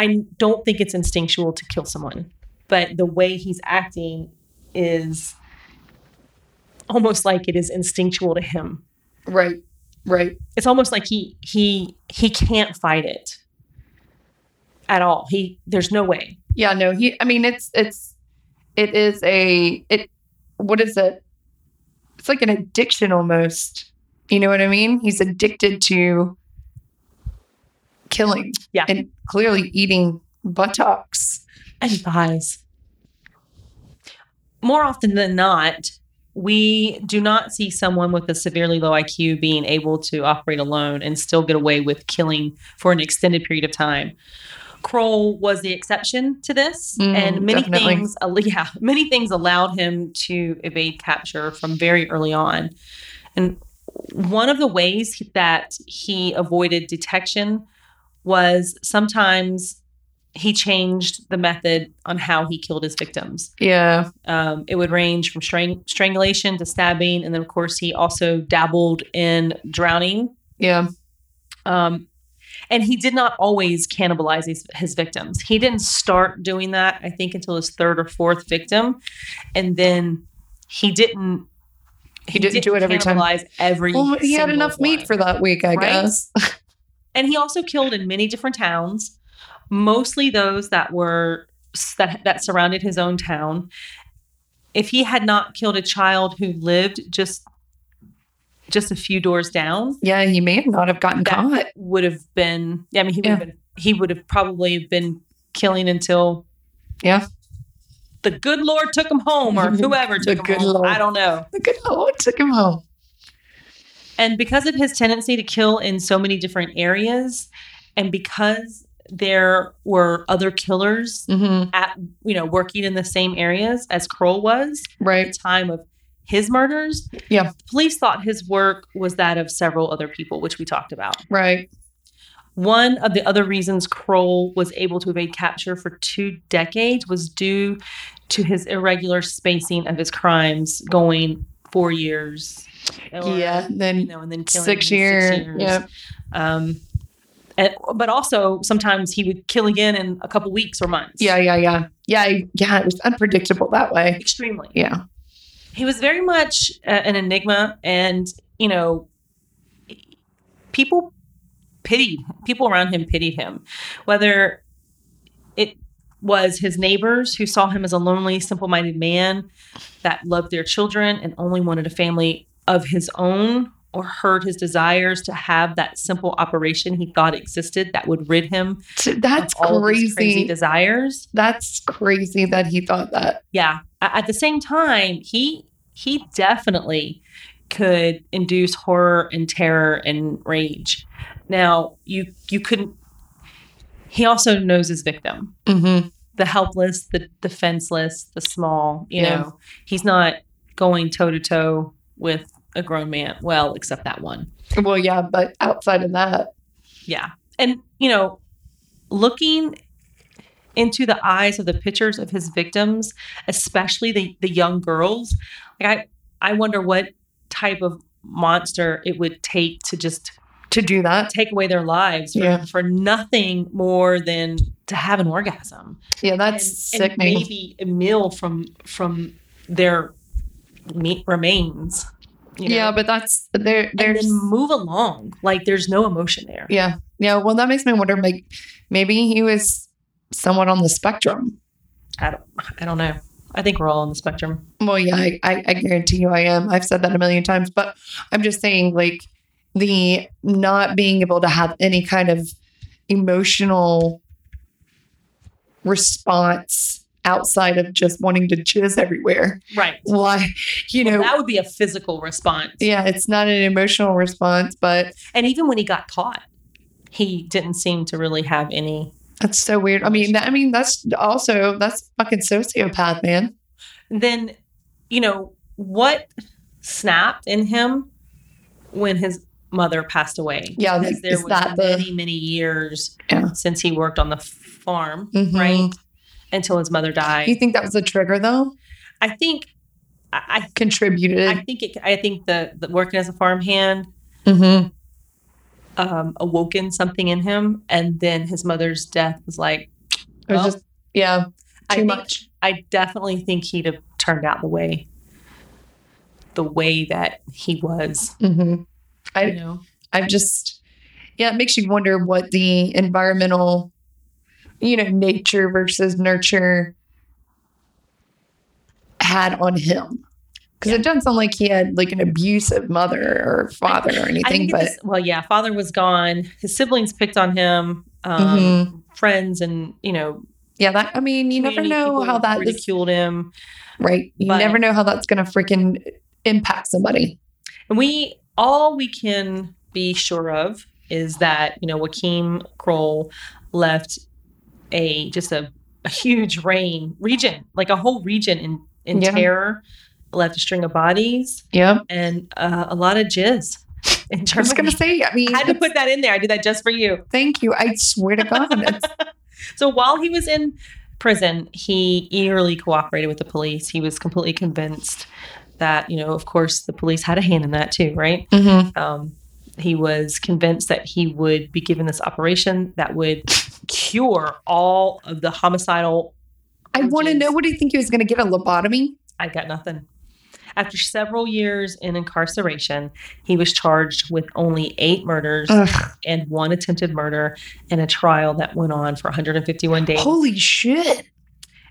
i don't think it's instinctual to kill someone but the way he's acting is almost like it is instinctual to him Right. Right. it's almost like he he he can't fight it at all he there's no way Yeah, no, he I mean it's it's it is a it what is it? It's like an addiction almost. You know what I mean? He's addicted to killing. Yeah. And clearly eating buttocks. and thighs more often than not we do not see someone with a severely low IQ being able to operate alone and still get away with killing for an extended period of time. Kroll was the exception to this, Mm, and many definitely. things, yeah, many things allowed him to evade capture from very early on. And one of the ways that he avoided detection was sometimes he changed the method on how he killed his victims. Yeah. Um, it would range from strang- strangulation to stabbing, and then of course he also dabbled in drowning. Yeah. Um, and he did not always cannibalize his, his victims. He didn't start doing that, I think, until his third or fourth victim, and then he didn't. He didn't do it every time. Every Well, he had enough meat one. for that week, I Right? guess. and he also killed in many different towns, mostly those that were that that surrounded his own town. If he had not killed a child who lived just just a few doors down, yeah, he may not have gotten caught. would have been. Yeah, I mean, he would Yeah. have been. He would have probably been killing until. Yeah. The good Lord took him home, or whoever took him good home. Lord. I don't know. The good Lord took him home. And because of his tendency to kill in so many different areas, and because there were other killers hmm at you know working in the same areas as Kroll was at Right. the time of his murders. Yeah. police thought his work was that of several other people, which we talked about. Right. One of the other reasons Kroll was able to evade capture for two decades was due to his irregular spacing of his crimes, going four years. or, yeah. Then you know, and then killing six years. year. Yeah. Um, and, but also sometimes he would kill again in a couple weeks or months. Yeah. Yeah. Yeah. Yeah. Yeah. It was unpredictable that way. extremely. Yeah. He was very much uh, an enigma, and you know, people pitied people around him pitied him, whether it was his neighbors who saw him as a lonely, simple-minded man that loved their children and only wanted a family of his own or heard his desires to have that simple operation he thought existed that would rid him That's of all of his crazy. crazy desires. That's crazy that he thought that. Yeah. At the same time, he he definitely could induce horror and terror and rage. Now, you you couldn't he also knows his victim. Mm-hmm. The helpless, the defenseless, the small, you Yeah. know. He's not going toe to toe with a grown man. Well, except that one. Well, yeah, but outside of that, Yeah. And, you know, looking into the eyes of the pictures of his victims, especially the, the young girls, like I, I wonder what type of monster it would take to just to do that, take away their lives for, Yeah. for nothing more than to have an orgasm. yeah, And- that's and, sickening. maybe a meal from from their meat remains. you know? yeah, but that's there. and There's then move along. Like there's no emotion there. yeah, yeah. Well, that makes me wonder. Like, maybe he was somewhat on the spectrum. I don't I don't know. I think we're all on the spectrum. Well, yeah, I, I, I guarantee you I am. I've said that a million times, but I'm just saying, like, the not being able to have any kind of emotional response outside of just wanting to jizz everywhere. Right. Why, you know, that would be a physical response. yeah, it's not an emotional response, but And even when he got caught, he didn't seem to really have any. That's so weird. I mean, that, I mean, that's also that's fucking sociopath, man. Then, you know, what snapped in him when his mother passed away? Yeah, Because there was that the- many, many years Yeah. since he worked on the farm, Mhm. right? Until his mother died. You think that was a trigger though? I think, I, Contributed. I, I think it. I think the, the working as a farmhand mm-hmm. Um, awoken something in him, and then his mother's death was like It was just yeah, I too think- much. I definitely think he'd have turned out the way the way that he was. Mm-hmm. I You know, I've just yeah, it makes you wonder what the environmental, you know, nature versus nurture had on him. Because it doesn't sound like he had like an abusive mother or father or anything, but this, well, yeah, father was gone. His siblings picked on him. Um, Mhm. Friends and you know, yeah, that I mean, you never know how that ridiculed him. right. You but- never know how that's gonna freaking impact somebody. And we all we can be sure of is that you know Joachim Kroll left a just a, a huge rain region, like a whole region in in Yeah. terror. Left a string of bodies Yep. and uh, a lot of jizz. in I was going to say, I mean, I had to put that in there. I did that just for you. thank you. I swear to God. So while he was in prison, he eagerly cooperated with the police. He was completely convinced that, you know, of course, the police had a hand in that too, right? Mhm. Um, he was convinced that he would be given this operation that would cure all of the homicidal. I want to know what do you think he was going to get a lobotomy? I got nothing. After several years in incarceration, he was charged with only eight murders Ugh, and one attempted murder in a trial that went on for 151 days. holy shit.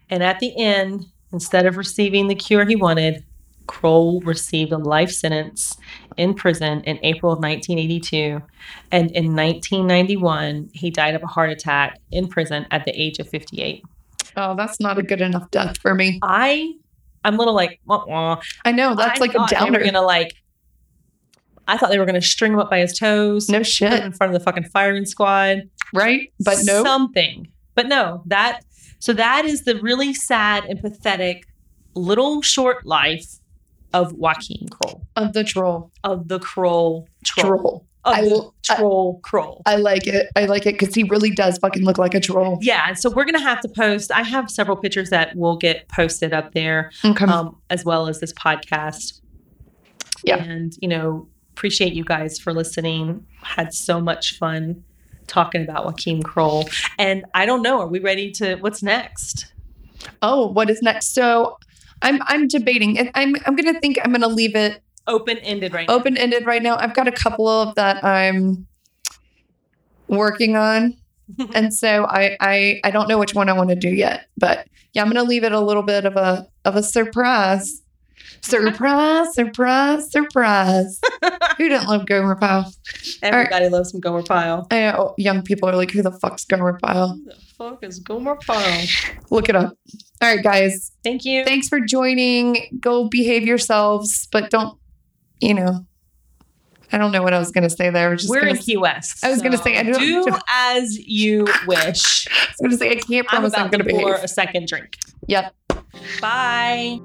And at the end, instead of receiving the cure he wanted, Kroll received a life sentence in prison in April of 1982. And in 1991, he died of a heart attack in prison at the age of 58. Oh, that's not a good enough death for me. I, I'm a little like, wah, wah. I know that's I like a thought They downer. were gonna like, I thought they were gonna string him up by his toes, no shit, in front of the fucking firing squad. right? But no, something. But no, that so that is the really sad and pathetic little short life of Joachim Kroll, of the troll, of the Kroll troll, troll. I the will- I- troll Kroll. I like it. I like it because he really does fucking look like a troll. yeah, so we're gonna have to post. I have several pictures that will get posted up there, Okay. um, as well as this podcast. Yeah. and you know, appreciate you guys for listening. Had so much fun talking about Joachim Kroll, and I don't know, are we ready to? What's next? oh, what is next? So, I'm I'm debating, I'm I'm gonna think I'm gonna leave it Open ended right now. open ended right now. I've got a couple of that I'm working on. and so I, I I don't know which one I want to do yet, but yeah, I'm gonna leave it a little bit of a of a surprise. Surprise, surprise, surprise. Who didn't love Gomer Pyle? Everybody loves some Gomer Pyle. I know young people are like, who the fuck's Gomer Pyle? Who the fuck is Gomer Pyle? Look it up. All right, guys. Thank you. Thanks for joining. Go behave yourselves, but don't, you know, I don't know what I was gonna say there. I was just We're gonna in Key West. I was gonna say, I don't- do as you wish. I was gonna say I can't I'm promise I'm, gonna to pour behave. a second drink. Yep. Bye.